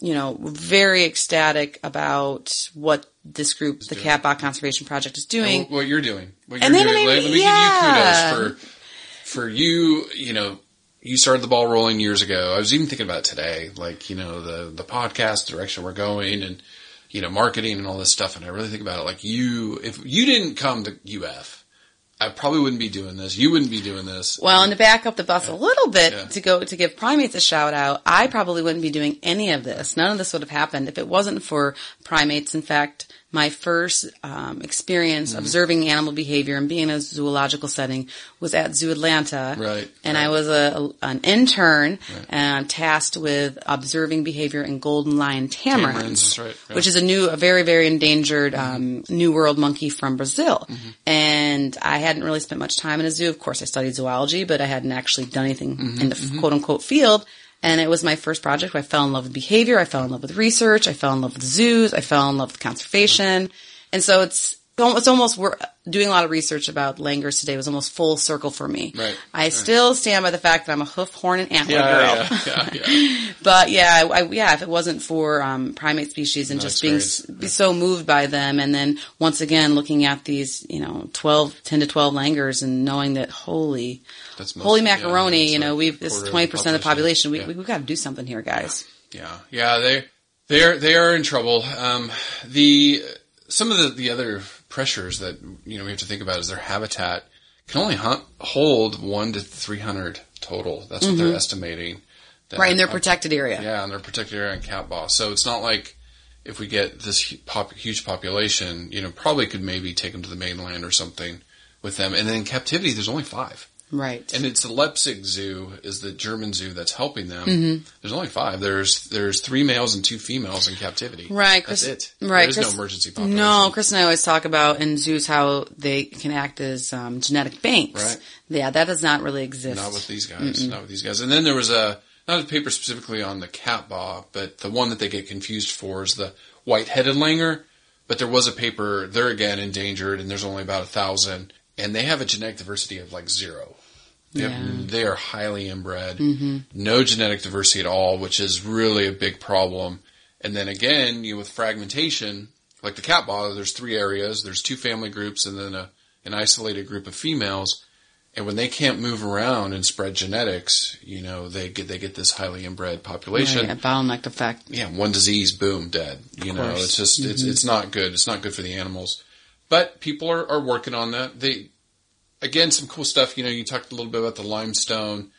you know, very ecstatic about what this group, the doing. Cat Ba Conservation Project is doing. And what, you're doing. What And you're then, doing. Let, me yeah. give you kudos for for you. You know, you started the ball rolling years ago. I was even thinking about today, like you know the the podcast direction we're going, and you know marketing and all this stuff. And I really think about it like you. If you didn't come to UF, I probably wouldn't be doing this. You wouldn't be doing this. Well, and to back up the bus a little bit Yeah. to go to give primates a shout out, I probably wouldn't be doing any of this. None of this would have happened if it wasn't for primates. In fact, my first um, experience Mm-hmm. observing animal behavior and being in a zoological setting was at Zoo Atlanta. Right, And right. I was a, a- an intern and tasked with observing behavior in golden lion tamarins, Tamarins, right, which is a new, a very, very endangered um, New World monkey from Brazil. Mm-hmm. And I hadn't really spent much time in a zoo. Of course, I studied zoology, but I hadn't actually done anything in the quote unquote field. And it was my first project where I fell in love with behavior. I fell in love with research. I fell in love with zoos. I fell in love with conservation. And so it's, it's almost, we're doing a lot of research about langurs today was almost full circle for me. Right, I right. still stand by the fact that I'm a hoof, horn, and antler girl. yeah, yeah, yeah, yeah. But yeah, I, yeah, if it wasn't for um, primate species and No just being experience, s- be so moved by them, and then once again looking at these, you know, 12, 10 to 12 langurs and knowing that holy, That's most- holy yeah, macaroni, you know, we've, this is quarter of the 20% of the population. We, Yeah. we, we've got to do something here, guys. Yeah, yeah, they they're they are in trouble. Um, the some of the, the other pressures that you know we have to think about is their habitat can only hunt, hold one to three hundred total. That's what they're estimating. that- Mm-hmm. Right in their protected area. Yeah, in their protected area in Cat Ba. So it's not like if we get this pop, huge population, you know, probably could maybe take them to the mainland or something with them. And then in captivity, there's only five. Right. And it's the Leipzig Zoo is the German zoo that's helping them. Mm-hmm. There's only five. There's there's three males and two females in captivity. Right, That's Chris- it. right, There is Chris- no emergency population. No, Chris and I always talk about in zoos how they can act as um, genetic banks. Right. Yeah, that does not really exist. Not with these guys. Not with these guys. And then there was a not a paper specifically on the Cat Ba, but the one that they get confused for is the white-headed langur. But there was a paper. They're again endangered, and there's only about a thousand, and they have a genetic diversity of like zero. They, Yeah. Mm-hmm. they are highly inbred. No genetic diversity at all, which is really a big problem. And then again, you know, with fragmentation, like the Cat Ba, there's three areas. There's two family groups, and then a, an isolated group of females. And when they can't move around and spread genetics, you know, they get they get this highly inbred population. Right, a bottleneck effect. Yeah, one disease, boom, dead. You know, it's just it's it's not good. It's not good for the animals. But people are, are working on that. They again some cool stuff. You know, you talked a little bit about the limestone,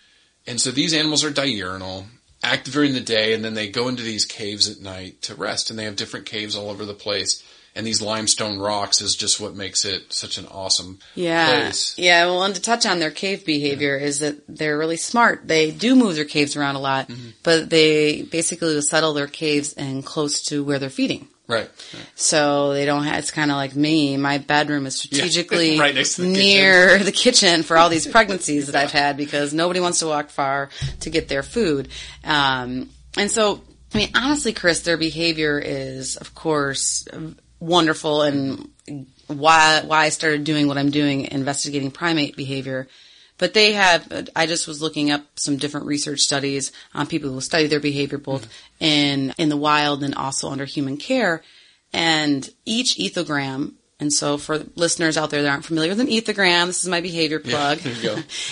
and so these animals are diurnal, active during the day, and then they go into these caves at night to rest. And they have different caves all over the place. And these limestone rocks is just what makes it such an awesome Yeah. place. Yeah, well, and to touch on their cave behavior is that they're really smart. They do move their caves around a lot, Mm-hmm. but they basically will settle their caves and close to where they're feeding. Right. So they don't have, it's kind of like me. My bedroom is strategically right next to the near the kitchen for all these pregnancies that I've had because nobody wants to walk far to get their food. Um, and so, I mean, honestly, Chris, their behavior is, of course, wonderful and why, why I started doing what I'm doing, investigating primate behavior. But they have, I just was looking up some different research studies on people who study their behavior both in, in the wild and also under human care. And each ethogram, and so for listeners out there that aren't familiar with an ethogram, this is my behavior plug. you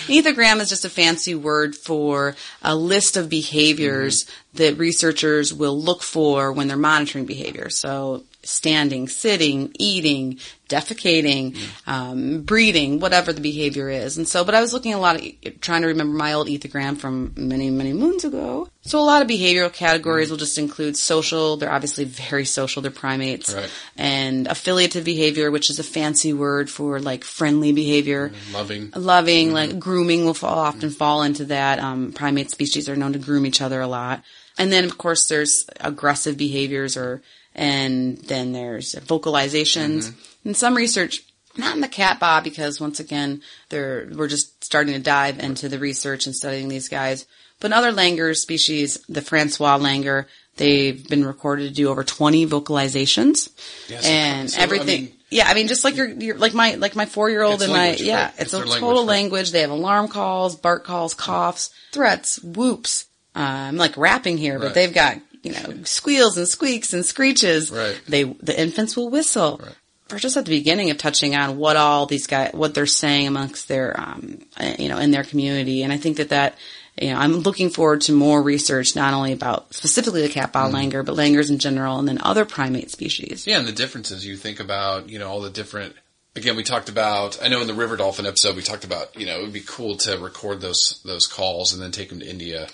ethogram is just a fancy word for a list of behaviors mm-hmm. that researchers will look for when they're monitoring behavior. So standing, sitting, eating, defecating, um, breeding, whatever the behavior is. And so, but I was looking a lot at trying to remember my old ethogram from many, many moons ago. So a lot of behavioral categories will just include social. They're obviously very social. They're primates. Right. And affiliative behavior, which is a fancy word for like friendly behavior. Loving. Loving, like grooming will fall, often fall into that. Um, primate species are known to groom each other a lot. And then, of course, there's aggressive behaviors or, and then there's vocalizations. And some research, not in the Cat Ba, because once again, they're, we're just starting to dive into the research and studying these guys. But in other Langur species, the François Langur, they've been recorded to do over 20 vocalizations. Yeah, so- and so, I everything. mean- yeah, I mean, just like your, your like my, like my four year old It's and my, language, yeah, right. it's, It's a language, total right. language. They have alarm calls, bark calls, coughs, threats, whoops. Uh, I'm like rapping here, but Right. they've got, you know, squeals and squeaks and screeches. Right. They, the infants will whistle. Right. We're just at the beginning of touching on what all these guys, what they're saying amongst their, um, uh, you know, in their community. And I think that that, you know, I'm looking forward to more research, not only about specifically the Cat Ba Mm-hmm. langur, but langurs in general, and then other primate species. Yeah, and the differences you think about, you know, all the different. Again, we talked about. I know in the river dolphin episode we talked about. You know, it would be cool to record those those calls and then take them to India,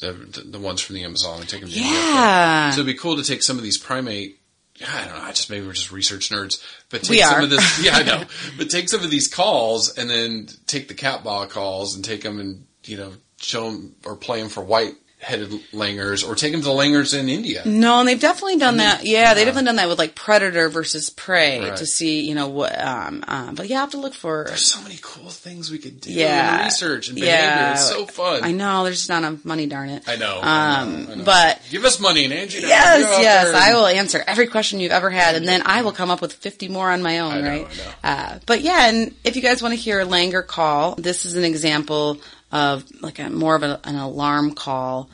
the the, the ones from the Amazon and take them to India. Yeah. So it'd be cool to take some of these primate. I don't know. I just maybe we're just research nerds, but take We some are. of this. Yeah, I know. but take some of these calls and then take the Cat Ba calls and take them and you know show them or play them for white headed langurs or take them to the langurs in India. No, and they've definitely done that. Yeah, they've definitely done that with like predator versus prey Right. to see, you know, what, um, um, but yeah, I have to look for, There's so many cool things we could do yeah. research and behavior. Yeah. It's so fun. I know, there's just not enough money, darn it. I know. I Um, know, I know. but give us money and Angie. yes, will go out yes, there I will answer every question you've ever had, and then I will come up with 50 more on my own, I know, right? I Uh, but yeah, and if you guys want to hear a Langur call, this is an example of like a more of a, an alarm call.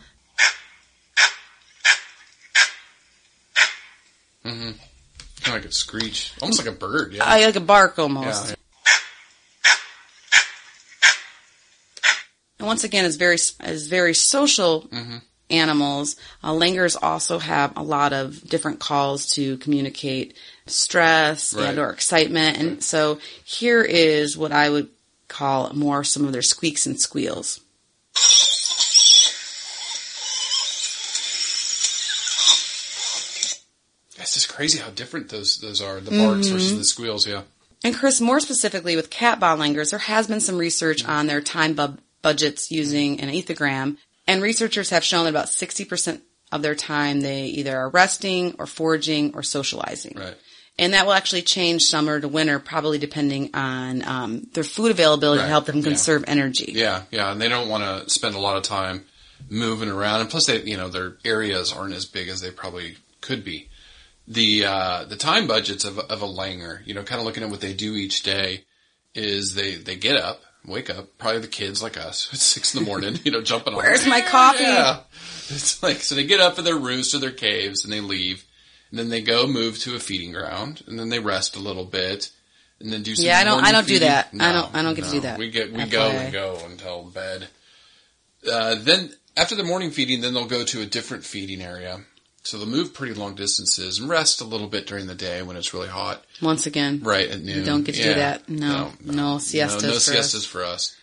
Mm-hmm. Kind of like a screech, almost like a bird. Yeah. I like a bark almost. Yeah. And once again, is very is very social animals. Uh, langurs also have a lot of different calls to communicate stress Right. and or excitement. And so here is what I would call more some of their squeaks and squeals. It's just crazy how different those those are. The barks Mm-hmm. versus the squeals. Yeah. And Chris, more specifically with Cat Ba langurs, there has been some research on their time bu- budgets using an ethogram, and researchers have shown that about 60% of their time they either are resting or foraging or socializing. Right. And that will actually change summer to winter, probably depending on um, their food availability Right, to help them yeah. conserve energy. Yeah, yeah, and they don't want to spend a lot of time moving around, and plus, they you know their areas aren't as big as they probably could be. The uh, the time budgets of of a langur, you know, kind of looking at what they do each day, is they they get up, wake up, probably the kids like us at six in the morning, you know, jumping on. Where's my coffee? Yeah, it's like so they get up in their roost or their caves and they leave, and then they go move to a feeding ground, and then they rest a little bit. And then do some Yeah, I don't- I don't do feeding. that. I don't- I don't get to do that. We get we go FYI. and go until bed. Uh, then after the morning feeding, then they'll go to a different feeding area. So they'll move pretty long distances and rest a little bit during the day when it's really hot. Once again, Right at noon. don't get to do that. No, no siestas No, no for us. siestas for us.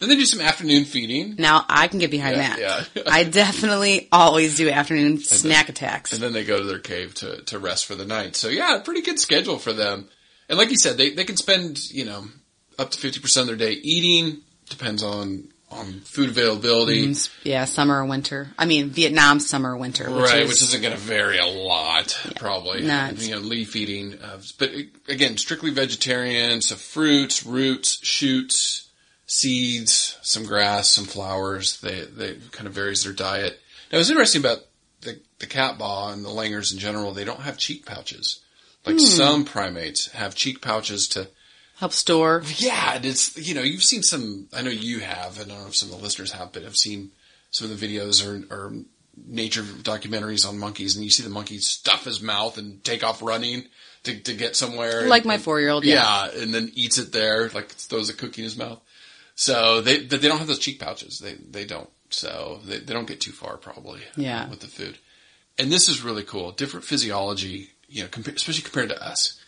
Then they do some afternoon feeding. Now I can get behind Yeah, that. yeah. I definitely always do afternoon snack attacks. And then they go to their cave to, to rest for the night. So yeah, pretty good schedule for them. And like you said, they, they can spend, you know, up to 50% of their day eating. Depends on, on food availability. Mm, Yeah, summer or winter. I mean, Vietnam summer or winter. Which right, is, which isn't going to vary a lot, probably. No, it's- you know, leaf eating, uh, but uh, again, strictly vegetarian. So fruits, roots, shoots, seeds, some grass, some flowers. They they kind of varies their diet. Now, what's interesting about the the Cat Ba and the langurs in general, they don't have cheek pouches. Like Hmm. some primates have cheek pouches to help store. yeah, and it's you know you've seen some. I know you have. And I don't know if some of the listeners have, but I've seen some of the videos or, or nature documentaries on monkeys, and you see the monkey stuff his mouth and take off running to, to get somewhere. Like and- my four-year-old, Yeah. and then eats it there, like throws a cookie in his mouth. So they but they don't have those cheek pouches. They they don't. So they they don't get too far probably. Yeah. with the food. And this is really cool. Different physiology, you know, compa- especially compared to us.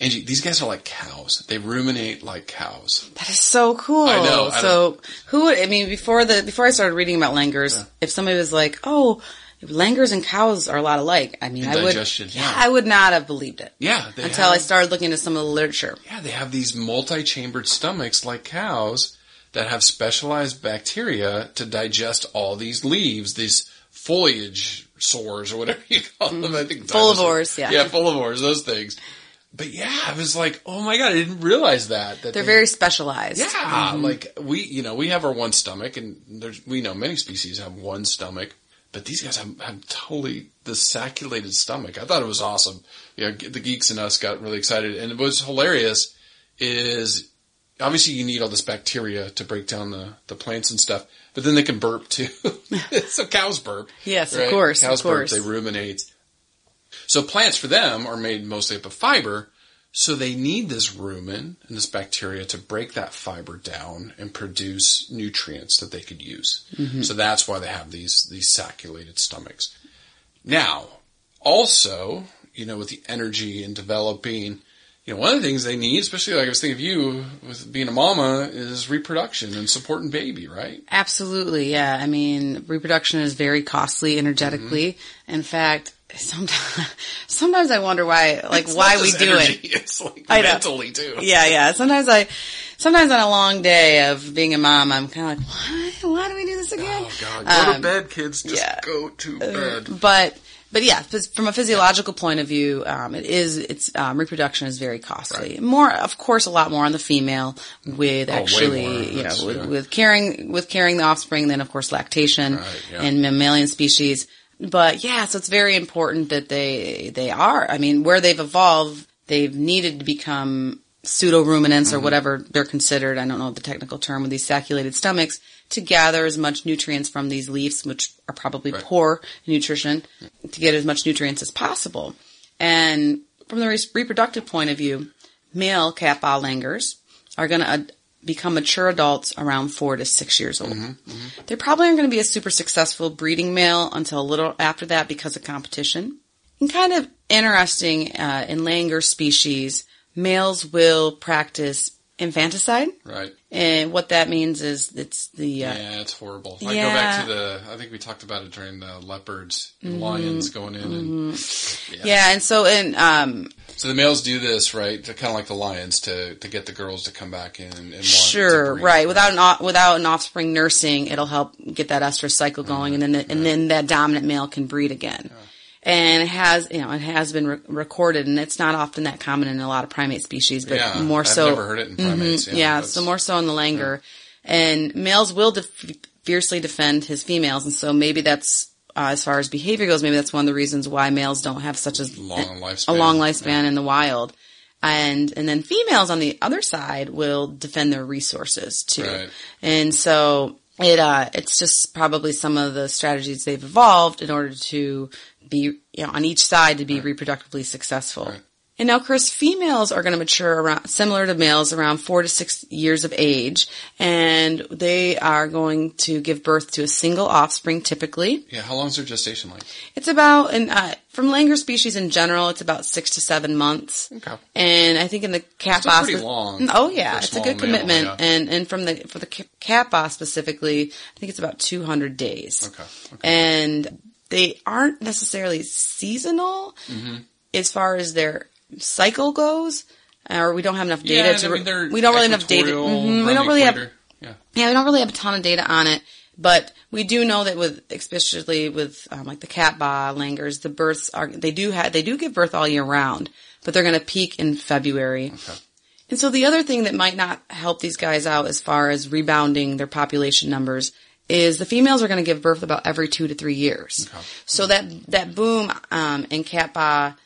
Angie, these guys are like cows. They ruminate like cows. That is so cool. I know, I so who would, I mean, before the, before I started reading about langurs, if somebody was like, oh, langurs and cows are a lot alike, I mean, I would, yeah, yeah. I would not have believed it Yeah, they until I started looking into some of the literature. Yeah, they have these multi-chambered stomachs like cows that have specialized bacteria to digest all these leaves, these foliage sores or whatever you call them. I mm-hmm. think Folivores, yeah. yeah, folivores, those things. But yeah, I was like, oh my god, I didn't realize that. that They're they- very specialized. yeah, mm-hmm. like we, you know, we have our one stomach, and there's we know many species have one stomach, but these guys have, have totally the sacculated stomach. I thought it was awesome. You know, the geeks and us got really excited, and what's hilarious is obviously you need all this bacteria to break down the the plants and stuff, but then they can burp too. so cows burp. Yes, of course, Cows of course. burp. They ruminate. So plants for them are made mostly up of fiber. So they need this rumen and this bacteria to break that fiber down and produce nutrients that they could use. Mm-hmm. So that's why they have these these sacculated stomachs. Now, also, you know, with the energy and developing, you know, one of the things they need, especially like I was thinking of you with being a mama, is reproduction and supporting baby, right? Absolutely, yeah. I mean, reproduction is very costly energetically. Mm-hmm. In fact, sometimes sometimes I wonder why, like, It's why we do energy, it. It's like I know. mentally too. Yeah, yeah. Sometimes I, sometimes on a long day of being a mom, I'm kind of like, why, why do we do this again? Oh God, go to Um, bed, kids. Just yeah. go to bed. But, but yeah, from a physiological point of view, um, it is, it's, um, reproduction is very costly. More, of course, a lot more on the female with Oh, actually, you know, with, yeah. with carrying, with carrying the offspring, then of course lactation Right, yeah. and mammalian species. But yeah, so it's very important that they, they are, I mean, where they've evolved, they've needed to become pseudo ruminants or Mm-hmm. whatever they're considered. I don't know the technical term with these sacculated stomachs to gather as much nutrients from these leaves, which are probably Right. poor in nutrition, to get as much nutrients as possible. And from the re- reproductive point of view, male Cat Ba langurs are going to ad- become mature adults around four to six years old. Mm-hmm, They probably aren't going to be a super successful breeding male until a little after that because of competition. And kind of interesting uh, in Langur species, males will practice infanticide. Right. And what that means is it's the uh, Yeah, it's horrible. I go back to the. I think we talked about it during the leopards, and lions going in, Mm-hmm. yeah. and so in um, so the males do this right, to kind of like the lions, to to get the girls to come back in and, and want Sure, right. Without an o- without an offspring nursing, it'll help get that estrus cycle going, and then the, and then that dominant male can breed again. And it has you know it has been re- recorded, and it's not often that common in a lot of primate species, but Yeah, more I've so. never heard it in primates. Mhm, Yeah, yeah, so more so in the Langur, and males will def- fiercely defend his females, and so maybe that's. Uh, as far as behavior goes, maybe that's one of the reasons why males don't have such a Long lifespan. a long lifespan in the wild. And and then females on the other side will defend their resources too. Right. And so it uh it's just probably some of the strategies they've evolved in order to be you know on each side to be reproductively successful. Right. And now, Chris, females are going to mature around similar to males, around four to six years of age, and they are going to give birth to a single offspring typically. Yeah, how long is their gestation like? It's about, and uh, from Langur species in general, it's about six to seven months. Okay. And I think in the cat Still pretty long Oh yeah, it's a good mammal, commitment. yeah. And and from the for the ca- Cat Bas specifically, I think it's about two hundred days. Okay. okay. And they aren't necessarily seasonal Mm-hmm. as far as their cycle goes. Or we don't have enough data yeah, to. I we don't really have enough data. Mhm, we don't really have. Yeah. yeah, we don't really have a ton of data on it, but we do know that with, especially with um, like the Cat Ba langurs, the births are they do have they do give birth all year round, but they're going to peak in February. Okay. And so the other thing that might not help these guys out as far as rebounding their population numbers is the females are going to give birth about every two to three years. So that that boom um, in ba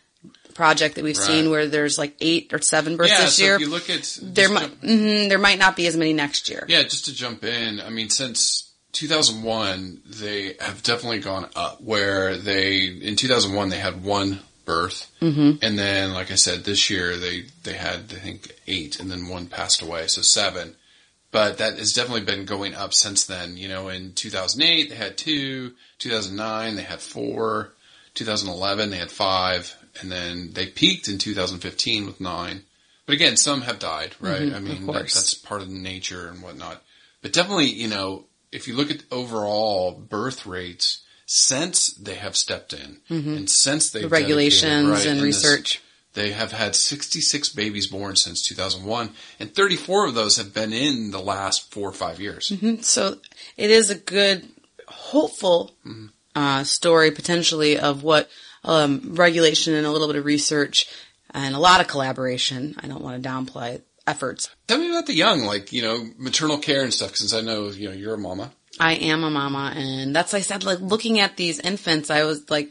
project that we've seen where there's like eight or seven births Yeah, this so year, if you look at there might mhm, there might not be as many next year. Yeah, just to jump in, I mean, since 2001, they have definitely gone up. Where they in 2001 they had one birth, mm-hmm. and then, like I said, this year they they had I think eight, and then one passed away, so seven. But that has definitely been going up since then. You know, in 2008 they had two, 2009 they had four, 2011 they had five, and then they peaked in 2015 with nine. But again, some have died, right? I mean, that, that's part of the nature and whatnot. But definitely, you know, if you look at overall birth rates since they have stepped in and since they've Mm-hmm. The regulations right, and this- research. They have had 66 babies born since 2001, and 34 of those have been in the last four or five years. So it is a good, hopeful uh, story potentially of what um, regulation and a little bit of research and a lot of collaboration. I don't want to downplay efforts. Tell me about the young, like you know, maternal care and stuff. Since I know you know you're a mama. I am a mama, and that's I said like looking at these infants, I was like,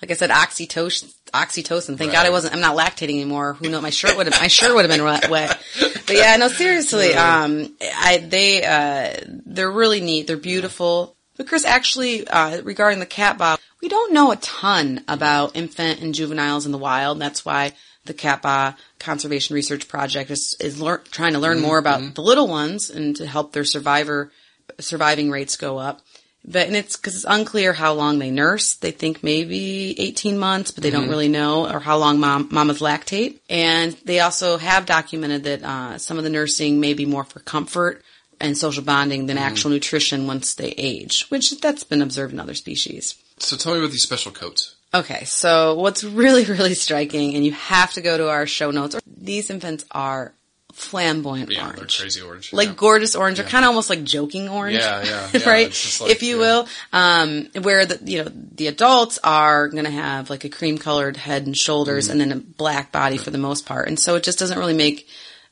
like I said, oxytocin. Oxytocin. Thank God I wasn't. I'm not lactating anymore. Who knows? My shirt would have. My shirt would have been wet. But yeah, no, seriously. Um, I they uh, they're really neat. They're beautiful. But Chris, actually, uh, regarding the Cat Ba, we don't know a ton about infant and juveniles in the wild. And that's why the cat ba conservation research project is is lear- trying to learn more about the little ones and to help their survivor surviving rates go up. But and it's because it's unclear how long they nurse. They think maybe 18 months, but they don't really know, or how long mom, mamas lactate. And they also have documented that uh, some of the nursing may be more for comfort and social bonding than actual nutrition once they age, which that's been observed in other species. So tell me about these special coats. Okay, so what's really, really striking, and you have to go to our show notes, these infants are flamboyant Yeah, orange crazy orange. like yeah. gorgeous orange, or kind of almost like joking orange. Yeah, yeah, yeah, right. like- if you yeah. will, um, where the you know the adults are going to have like a cream colored head and shoulders, Mm-hmm. and then a black body for the most part, and so it just doesn't really make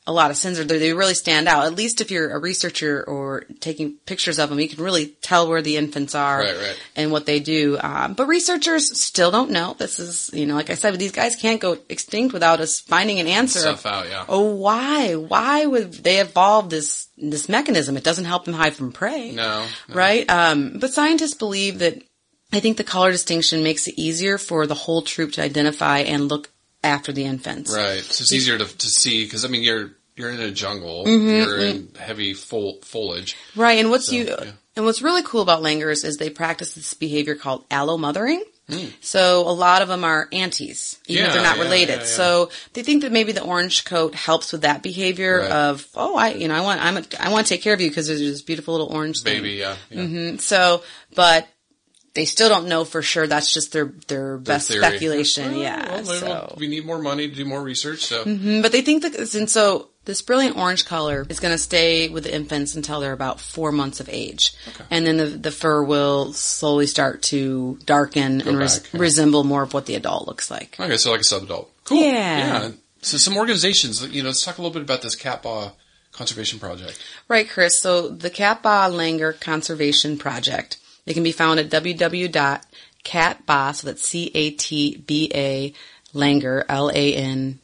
a lot of sense, or they they really stand out. At least if you're a researcher or taking pictures of them, you can really tell where the infants are Right, right. and what they do. Um, but researchers still don't know. This is, you know, like I said, these guys can't go extinct without us finding an answer. Stuff out, yeah. Oh, why? Why would they evolve this this mechanism? It doesn't help them hide from prey. No, no. Right? Um, but scientists believe that I think the color distinction makes it easier for the whole troop to identify and look after the infants. Right. So it's easier to, to see because I mean you're you're in a jungle. Mm-hmm. You're in heavy fol- foliage. Right, and what's you yeah. and what's really cool about langurs is they practice this behavior called allo mothering. Hmm. So a lot of them are aunties, even if they're not yeah, related. yeah, yeah. So they think that maybe the orange coat helps with that behavior Right. of oh I you know I want I'm a, I want to take care of you because there's this beautiful little orange thing. Baby, yeah. yeah. Mm, So, but they still don't know for sure. That's just their their best theory. speculation. Oh, yeah. well, so. we need more money to do more research. So Mm, But they think that, and so this brilliant orange color is going to stay with the infants until they're about four months of age. And then the, the fur will slowly start to darken and res- back, yeah. resemble more of what the adult looks like. okay, so like a sub-adult. Cool. Yeah. Yeah. So some organizations, you know, let's talk a little bit about this Cat Ba conservation project. Right, Chris. So the Cat Ba Langur Conservation Project, it can be found at www.catba, so that's C-A-T-B-A, Langur, L-A-N-G-U-R.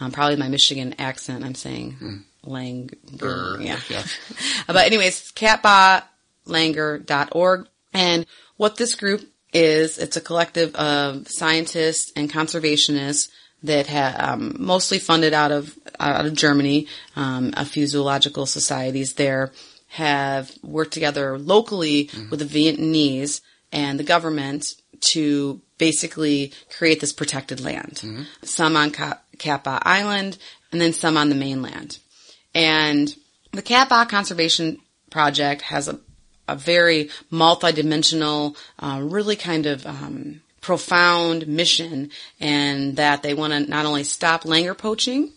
Um, probably my Michigan accent, I'm saying Langer. Yeah. Yeah. but anyways, catbalangur.org. And what this group is, it's a collective of scientists and conservationists that have um, mostly funded out of out of Germany. Um, a few zoological societies there have worked together locally with the Vietnamese and the government to basically create this protected land. Some on Cat Ba Island and then some on the mainland. And the Cat Ba Conservation Project has a, a very multidimensional, uh, really kind of um, profound mission, and that they want to not only stop langur poaching,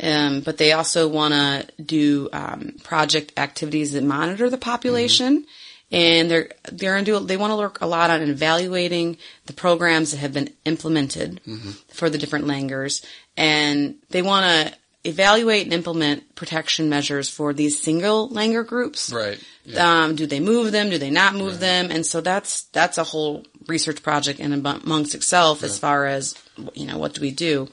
um, but they also want to do um, project activities that monitor the population. And they're they're gonna do they want to work a lot on evaluating the programs that have been implemented for the different langurs, and they want to evaluate and implement protection measures for these single langur groups. Right. Yeah. Um, do they move them? Do they not move them? And so that's that's a whole research project in amongst itself as far as you know what do we do.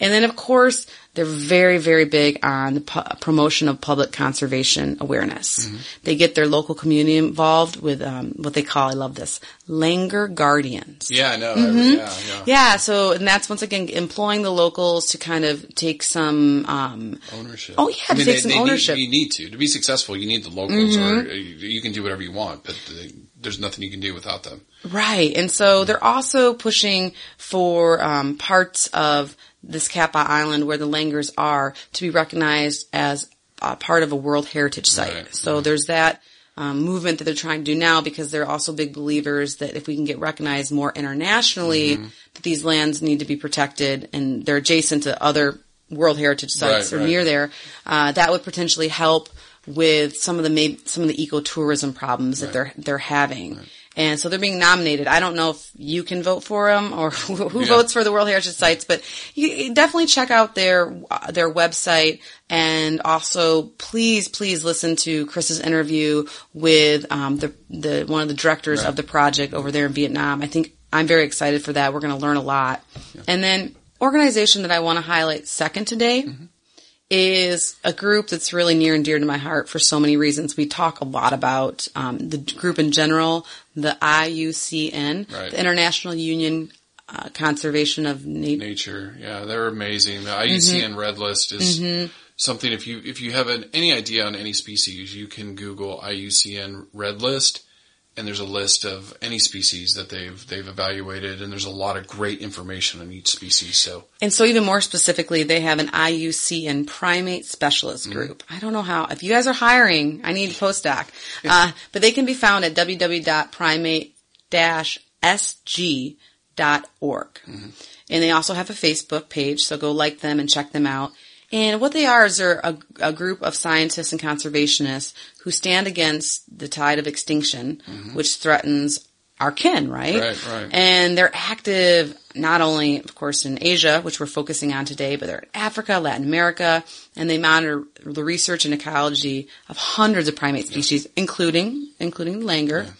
And then of course they're very very big on the pu- promotion of public conservation awareness. Mm-hmm. They get their local community involved with um, what they call I love this Langur Guardians. yeah, I know. Mm-hmm. I- yeah, yeah. Yeah, so and that's once again employing the locals to kind of take some um, Ownership. Oh, yeah, to take some need- ownership. you need to to be successful. You need the locals, Mm-hmm. or you, you can do whatever you want, but they, there's nothing you can do without them. Right. And so they're also pushing for um, parts of this Cat Ba Island where the langurs are to be recognized as uh, part of a World Heritage Site. Right, So there's that um, movement that they're trying to do now because they're also big believers that if we can get recognized more internationally, that these lands need to be protected and they're adjacent to other World Heritage Sites Right, or right. near there. Uh, that would potentially help with some of the may- some of the ecotourism problems that they're they're having. And so they're being nominated. I don't know if you can vote for them or who, who Yeah. votes for the World Heritage Sites, but you, you definitely check out their uh, their website and also please please listen to Chris's interview with um, the the one of the directors of the project over there in Vietnam. I think I'm very excited for that. We're going to learn a lot. And then organization that I want to highlight second today is a group that's really near and dear to my heart for so many reasons. We talk a lot about um, the group in general, the IUCN, Right. the International Union uh, Conservation of Nature. Nature, yeah, they're amazing. The Mm-hmm. IUCN Red List is something. If you if you have an, any idea on any species, you can Google IUCN Red List, and there's a list of any species that they've they've evaluated, and there's a lot of great information on each species. So And so even more specifically, they have an IUCN primate specialist group. I don't know how, if you guys are hiring, I need a postdoc. Uh, but they can be found at www.primate-sg.org. And they also have a Facebook page, so go like them and check them out. And what they are is they're a, a group of scientists and conservationists who stand against the tide of extinction, mm-hmm. which threatens our kin, right? Right, right. And they're active not only, of course, in Asia, which we're focusing on today, but they're in Africa, Latin America, and they monitor the research and ecology of hundreds of primate species, including including the langur.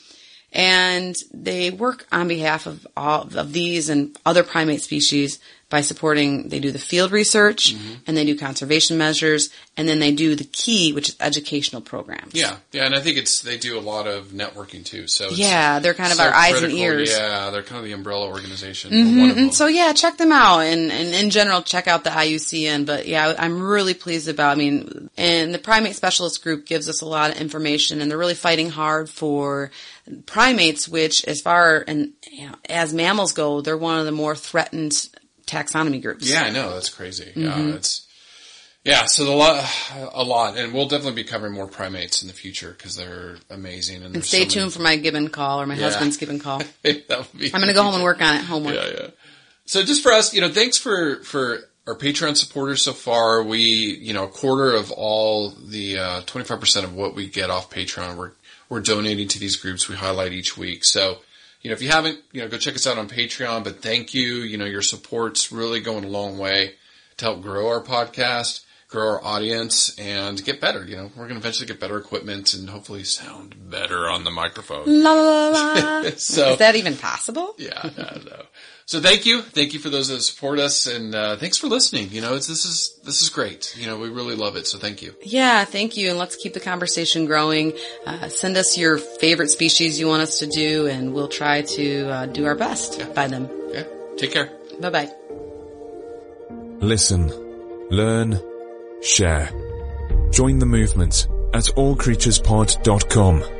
And they work on behalf of all of these and other primate species by supporting, they do the field research Mm-hmm. and they do conservation measures and then they do the key, which is educational programs. Yeah, yeah, and I think it's they do a lot of networking too. So it's Yeah, they're kind of so our eyes and ears. Yeah, they're kind of the umbrella organization. or one of them. So yeah, check them out and, and in general, check out the IUCN. But yeah, I'm really pleased about, I mean, and the primate specialist group gives us a lot of information and they're really fighting hard for primates, which as far and you know, as mammals go, they're one of the more threatened taxonomy groups. Yeah, I know that's crazy. Mm-hmm. Yeah, it's yeah. So the lot, a lot, and we'll definitely be covering more primates in the future because they're amazing. And, And stay so tuned for my gibbon call or my Yeah. husband's gibbon call. many- that would be I'm going to go home and work on it, homework. Yeah, yeah. So just for us, you know, thanks for for our Patreon supporters so far. We, you know, a quarter of all the uh, 25% of what we get off Patreon, we're we're donating to these groups we highlight each week. So, you know, if you haven't, you know, go check us out on Patreon. But thank you. You know, your support's really going a long way to help grow our podcast, grow our audience, and get better. You know, we're going to eventually get better equipment and hopefully sound better on the microphone. La la la la. So Is that even possible? yeah, no, no. So thank you, thank you for those that support us, and uh, thanks for listening. You know, it's, this is this is great. You know, we really love it. So thank you. Yeah, thank you. And let's keep the conversation growing. Uh, send us your favorite species you want us to do, and we'll try to uh, do our best by them. Yeah, take care. Bye bye. Listen, learn, share. Join the movement at allcreaturespod.com.